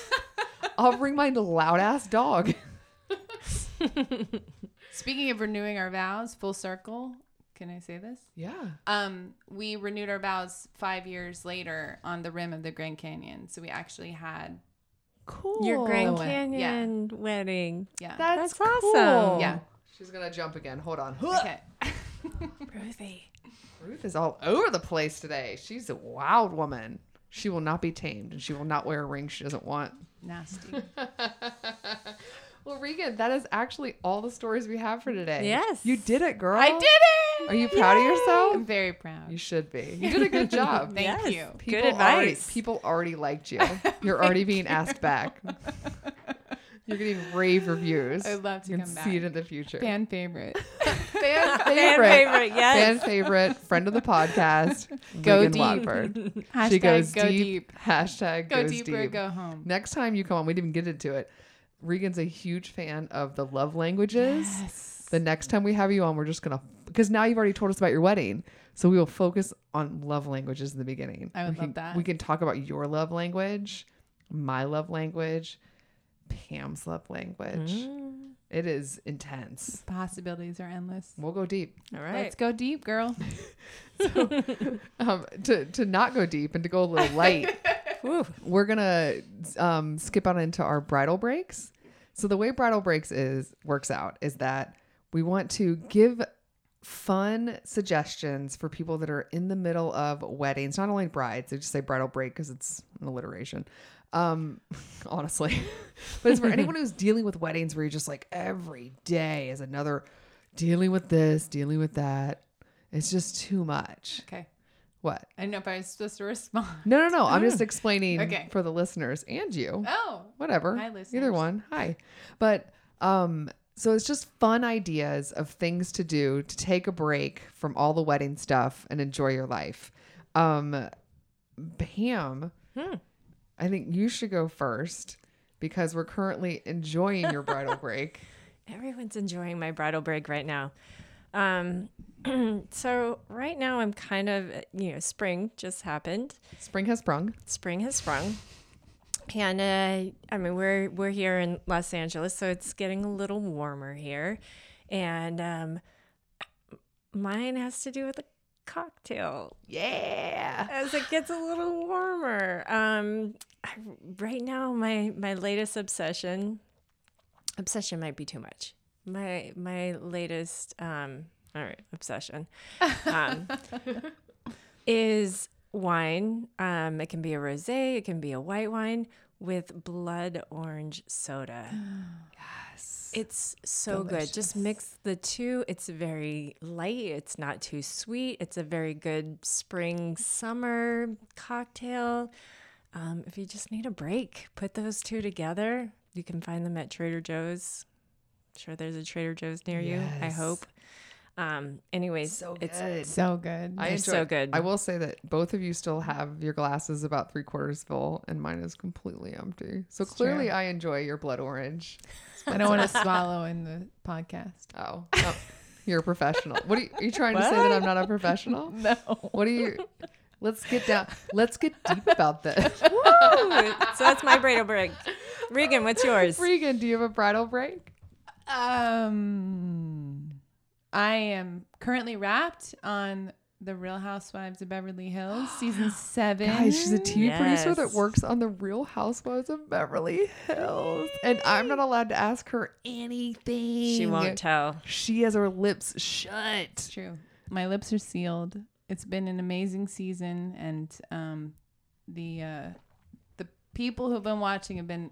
I'll bring my loud ass dog. Speaking of renewing our vows, full circle. Can I say this? Yeah. Um, we renewed our vows five years later on the rim of the Grand Canyon. So we actually had, Cool. Your Grand way. Canyon wedding. yeah. That's, That's awesome. cool. Yeah. She's gonna jump again. Hold on. okay. Ruthie. Ruth is all over the place today. She's a wild woman. She will not be tamed, and she will not wear a ring she doesn't want. Nasty. Well, Regan, that is actually all the stories we have for today. Yes. You did it, girl. I did it. Are you proud of yourself? I'm very proud. You should be. You did a good job. Thank Yes. you. People Good Already, advice. people already liked you. You're already being asked back. You're getting rave reviews. I'd love to you can come see it in the future. Fan favorite. Fan Fan favorite. favorite. Yes. Fan favorite. Friend of the podcast. Go Regan deep. Watford. Hashtag she goes go deep, deep. Hashtag Go goes deep deep. or go home. Next time you come on, we didn't even get into it. Regan's a huge fan of the love languages. Yes. The next time we have you on, we're just gonna because now you've already told us about your wedding, so we will focus on love languages in the beginning. I would we can, love that. We can talk about your love language, my love language, Pam's love language. Mm. It is intense. Possibilities are endless. We'll go deep. All right. Let's go deep, girl. Um, to to not go deep and to go a little light. We're gonna um, skip on into our bridal breaks. So the way bridal breaks is works out is that we want to give fun suggestions for people that are in the middle of weddings, not only brides. They just say bridal break because it's an alliteration. Um, honestly, but it's for anyone who's dealing with weddings where you're just like every day is another dealing with this, dealing with that. It's just too much. Okay. What? I didn't know if I was supposed to respond. No, no, no. I'm just explaining Okay. for the listeners and you Oh. whatever. Hi, listeners. Either one. Hi. But um so it's just fun ideas of things to do to take a break from all the wedding stuff and enjoy your life. Um Pam, Hmm. I think you should go first because we're currently enjoying your bridal break. Everyone's enjoying my bridal break right now. Um, so right now I'm kind of, you know, spring just happened. Spring has sprung. Spring has sprung. And uh, I mean, we're we're here in Los Angeles, so it's getting a little warmer here, and um, mine has to do with a cocktail. Yeah. as it gets a little warmer. Um, I, right now, my my latest obsession, obsession might be too much. My my latest, um, all right, obsession, um, is wine. Um, it can be a rosé, it can be a white wine with blood orange soda. Yes. It's so good. Just mix the two. It's very light. It's not too sweet. It's a very good spring summer cocktail. Um, if you just need a break, put those two together. You can find them at Trader Joe's. sure there's a Trader Joe's near you. I hope. Um, anyways, so it's good. So good. I They're enjoy so good. I will say that both of you still have your glasses about three quarters full, and mine is completely empty. So clearly, true. I enjoy your blood orange. I don't want to swallow in the podcast. Oh, no, you're a professional. What are you, are you trying to say that I'm not a professional? No. What are you? Let's get down. Let's get deep about this. So that's my bridal break. Regan, what's yours? Regan, do you have a bridal break? Um, I am currently wrapped on the Real Housewives of Beverly Hills season seven. Guys, she's a TV producer that works on the Real Housewives of Beverly Hills, and I'm not allowed to ask her anything. She won't tell. She has her lips It's shut. true. My lips are sealed. It's been an amazing season, and um, the uh, the people who've been watching have been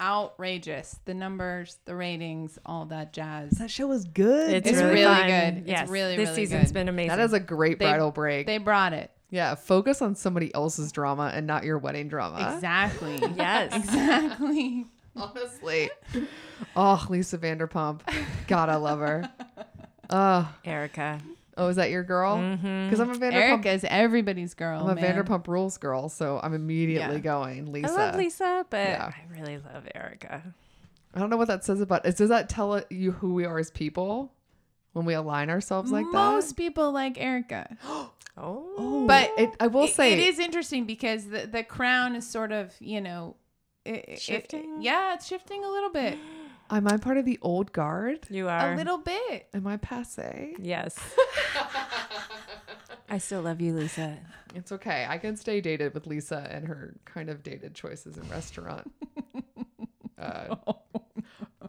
outrageous. The numbers, the ratings, all that jazz. That show was good. It's, It's really, really fun. good. It's Yes, really, good. this really season's good. been amazing. that is a great They- bridal break. They brought it yeah, focus on somebody else's drama and not your wedding drama. exactly. yes. exactly. Honestly. oh, Lisa Vanderpump. God, I love her. Oh, Erika. Oh, is that your girl? Mm-hmm. Because I'm a Vanderpump. Erika's everybody's girl. I'm a man. Vanderpump Rules girl, so I'm immediately Yeah. going Lisa. I love Lisa, but Yeah. I really love Erika. I don't know what that says about. Does that tell you who we are as people when we align ourselves like that? Most people like Erika. Oh. But it, I will it- say it is interesting because the, the crown is sort of, you know, it, it- Shifting? yeah, it's shifting a little bit. Am I part of the old guard? you are. A little bit. Am I passe? Yes. I still love you, Lisa. It's okay. I can stay dated with Lisa and her kind of dated choices in restaurant. uh,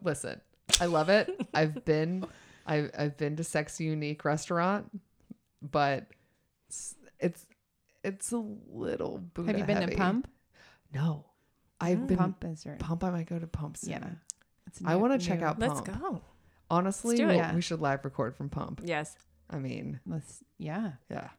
listen, I love it. I've been, I've, I've been to Sexy Unique restaurant, but it's it's, it's a little. Buddha Have you been heavy. to Pump? No, I've been Pump is right. Pump. I might go to Pump soon. Yeah. It's I want to check new. out Let's Pump. go. Honestly, Let's do we- it. we should live record from Pump. Yes. I mean, Let's, yeah. yeah.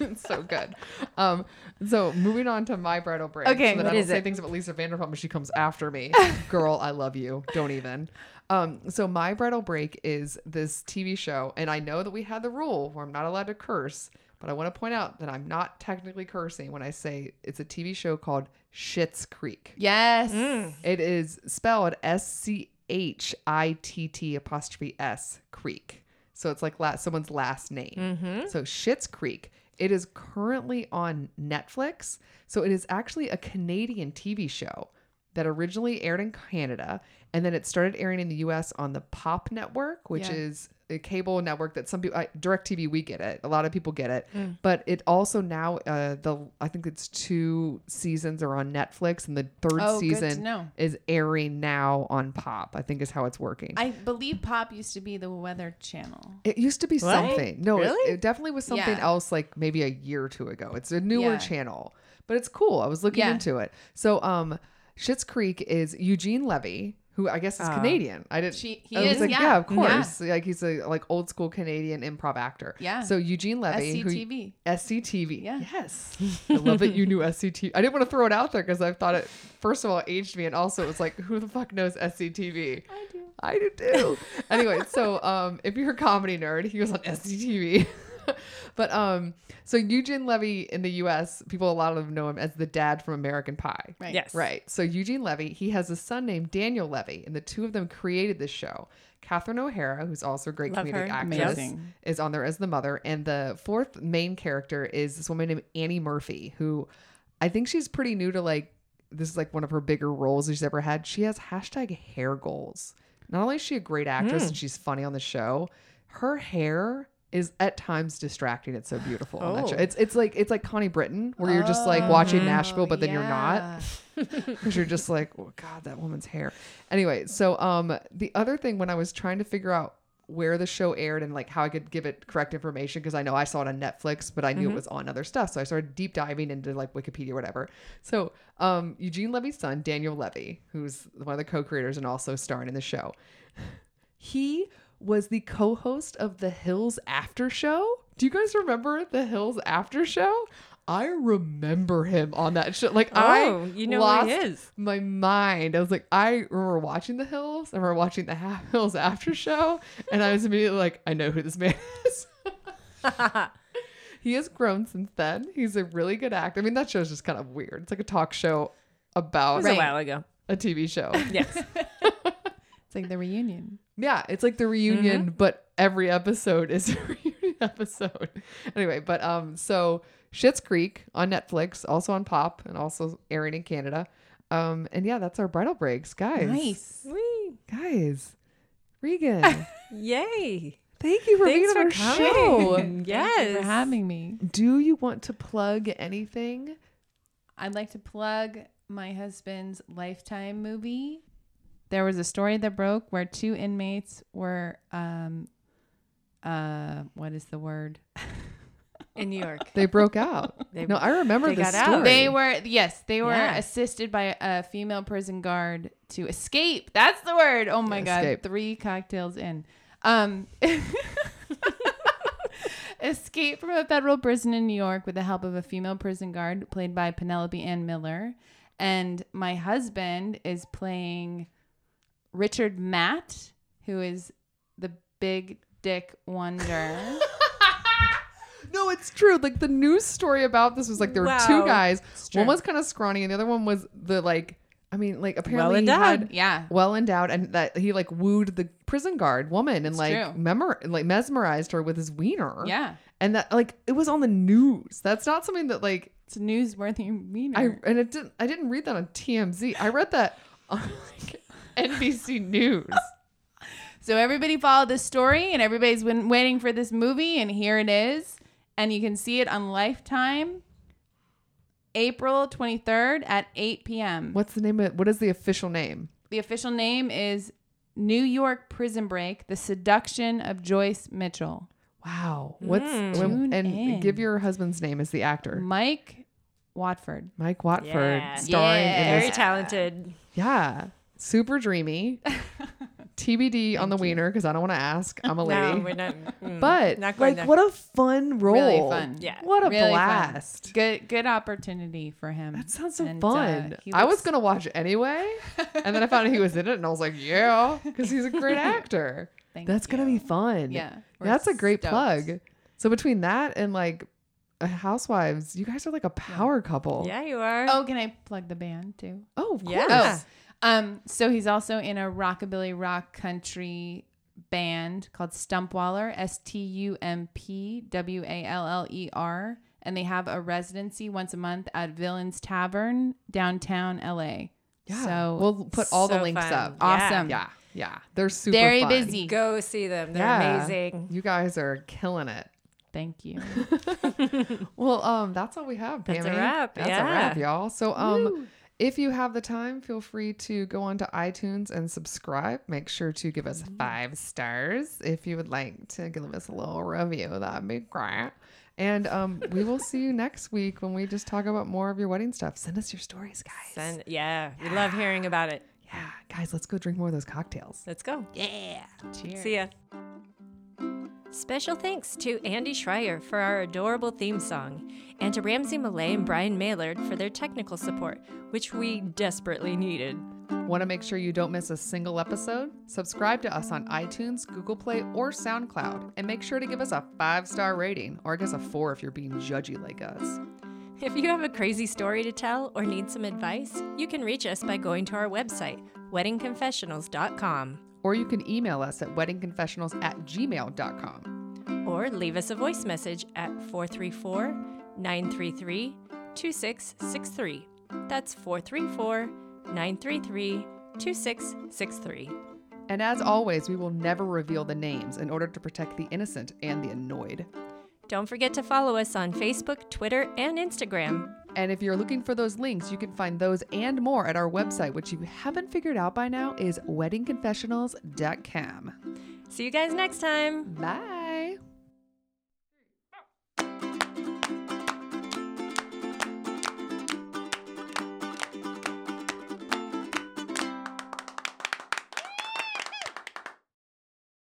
it's so good. Um, so moving on to my bridal break. Okay, so that what I don't is say it? things about Lisa Vanderpump and she comes after me. Girl, I love you. Don't even. Um, so my bridal break is this TV show, and I know that we had the rule where I'm not allowed to curse, but I want to point out that I'm not technically cursing when I say it's a TV show called Schitt's Creek. Yes. Mm. It is spelled S C H I T T apostrophe S Creek. So it's like la- someone's last name. Mm-hmm. So Schitt's Creek. It is currently on Netflix. So it is actually a Canadian TV show that originally aired in Canada and then it started airing in the US on the Pop Network, which Yeah. is a cable network that some people I, DirecTV we get it. A lot of people get it. But it also now uh the I think it's two seasons are on Netflix and the third Oh, season is airing now on Pop. I think is how it's working. I believe Pop used to be the Weather Channel. it used to be What? something. No, it- Really? it, definitely was something Yeah. else like maybe a year or two ago. It's a newer Yeah. channel, but it's cool. I was looking Yeah. into it. So um Schitt's Creek is Eugene Levy, who I guess is Ah. Canadian. I didn't She- he I is, like, yeah. of course. Like he's a like old school Canadian improv actor. Yeah. So Eugene Levy, who SCTV. SCTV. Yeah. Yes. I love that you knew SCTV. I didn't want to throw it out there because I thought it, first of all, aged me. And also, it was like, who the fuck knows SCTV? I do. I do too. anyway, so um, if you're a comedy nerd, he was on SCTV. but um, so Eugene Levy in the US, people, a lot of them know him as the dad from American Pie. Right. Yes. Right. So Eugene Levy, he has a son named Daniel Levy, and the two of them created this show. Catherine O'Hara, who's also a great Love comedic her. actress, Amazing. is on there as the mother. And the fourth main character is this woman named Annie Murphy, who I think she's pretty new to like this is like one of her bigger roles she's ever had. She has hashtag hair goals. Not only is she a great actress Hmm. and she's funny on the show, her hair is at times distracting. It's so beautiful on that Oh. show. It's it's like it's like Connie Britton, where you're just like watching Oh, Nashville, but then you're not because you're just like, oh god, that woman's hair. Anyway, so um, the other thing when I was trying to figure out where the show aired and like how I could give it correct information because I know I saw it on Netflix, but I knew it was on other stuff, so I started deep diving into like Wikipedia or whatever. So um, Eugene Levy's son, Daniel Levy, who's one of the co-creators and also starring in the show, he was the co-host of the Hills After Show. Do you guys remember the Hills After Show? I remember him on that show. Like oh, I Oh, you know lost he is. my mind. I was like, I remember watching The Hills. I remember watching the Hills After Show, and I was immediately like, I know who this man is. he has grown since then. He's a really good actor. I mean, that show's just kind of weird. It's like a talk show about was a while ago. a TV show. Yes. It's like the reunion. Yeah, it's like the reunion, but every episode is a reunion episode. Anyway, but um, so Schitt's Creek on Netflix, also on Pop, and also airing in Canada. Um, and yeah, that's our bridal breaks, guys. Nice. Whee. Guys, Regan, Yay. thank you for Thanks being on our coming. show. Yes. for having me. Do you want to plug anything? I'd like to plug my husband's Lifetime movie. There was a story that broke where two inmates were, um, uh, what is the word? In New York. They broke out. They- no, I remember they this got out. story. They were yes, they were Yeah. assisted by a female prison guard to escape. That's the word. Oh my escape. god, three cocktails in. Um escape from a federal prison in New York with the help of a female prison guard played by Penelope Ann Miller. And my husband is playing Richard Matt, who is the big dick wonder. No, it's true. Like the news story about this was like there were two guys. true. One was kind of scrawny, and the other one was the like. I mean, like apparently he endowed. had yeah. well endowed, and that he like wooed the prison guard woman and It's like true. memor like mesmerized her with his wiener. Yeah. and that like it was on the news. That's not something that like It's a newsworthy wiener. I and it didn't. I didn't read that on TMZ. I read that on like, NBC News. So everybody followed this story, and everybody's been waiting for this movie, and here it is, and you can see it on Lifetime, April twenty third at eight p.m. What's the name of? What is the official name? The official name is New York Prison Break: The Seduction of Joyce Mitchell. Wow. What's Mm. when- Tune and in. give your husband's name as the actor. Mike Watford. Mike Watford, Yeah. starring Yeah. in Very this. talented. Yeah, super dreamy. TBD on the wiener because I don't want to ask. I'm a lady. No, we're not. mm, but not like, there. what a fun role! Really fun. Yeah. What a Really fun. blast! Good, good opportunity for him. That sounds so And, uh, fun. I was gonna watch anyway, and then I found out he was in it, and I was like, yeah, because he's a great actor. Thank That's gonna be fun. Yeah, that's a great stoked. plug. So between that and like uh, Housewives, you guys are like a power couple. Yeah, you are. Oh, can I plug the band too? Oh, of Yeah. course. Um, so he's also in a rockabilly rock country band called Stumpwaller, S T U M P W A L L E R, and they have a residency once a month at Villains Tavern downtown LA. Yeah. So we'll put all the links fun. up. Awesome. Yeah. Yeah. They're super Very fun. busy. Go see them. They're Yeah. amazing. You guys are killing it. Thank you. Well, um, that's all we have, That's a wrap, That's yeah. a wrap, y'all. So, um, if you have the time, feel free to go onto iTunes and subscribe. Make sure to give us five stars if you would like to give us a little review. That'd be great. And um, we will see you next week when we just talk about more of your wedding stuff. Send us your stories, guys. Send, yeah, we love hearing about it. yeah, guys, let's go drink more of those cocktails. Let's go. yeah. Cheers. See ya. Special thanks to Andy Schreier for our adorable theme song, and to Ramsey Millay and Brian Maylard for their technical support, which we desperately needed. Want to make sure you don't miss a single episode? Subscribe to us on iTunes, Google Play, or SoundCloud, and make sure to give us a five star rating, or I guess a four if you're being judgy like us. If you have a crazy story to tell or need some advice, you can reach us by going to our website, weddingconfessionals.com, Or you can email us at weddingconfessionals at gmail.com. or leave us a voice message at 434 933 2663. That's 434 933 2663. And as always, we will never reveal the names in order to protect the innocent and the annoyed. Don't forget to follow us on Facebook, Twitter, and Instagram. And if you're looking for those links, you can find those and more at our website, which you haven't figured out by now is weddingconfessionals.com. See you guys next time. Bye.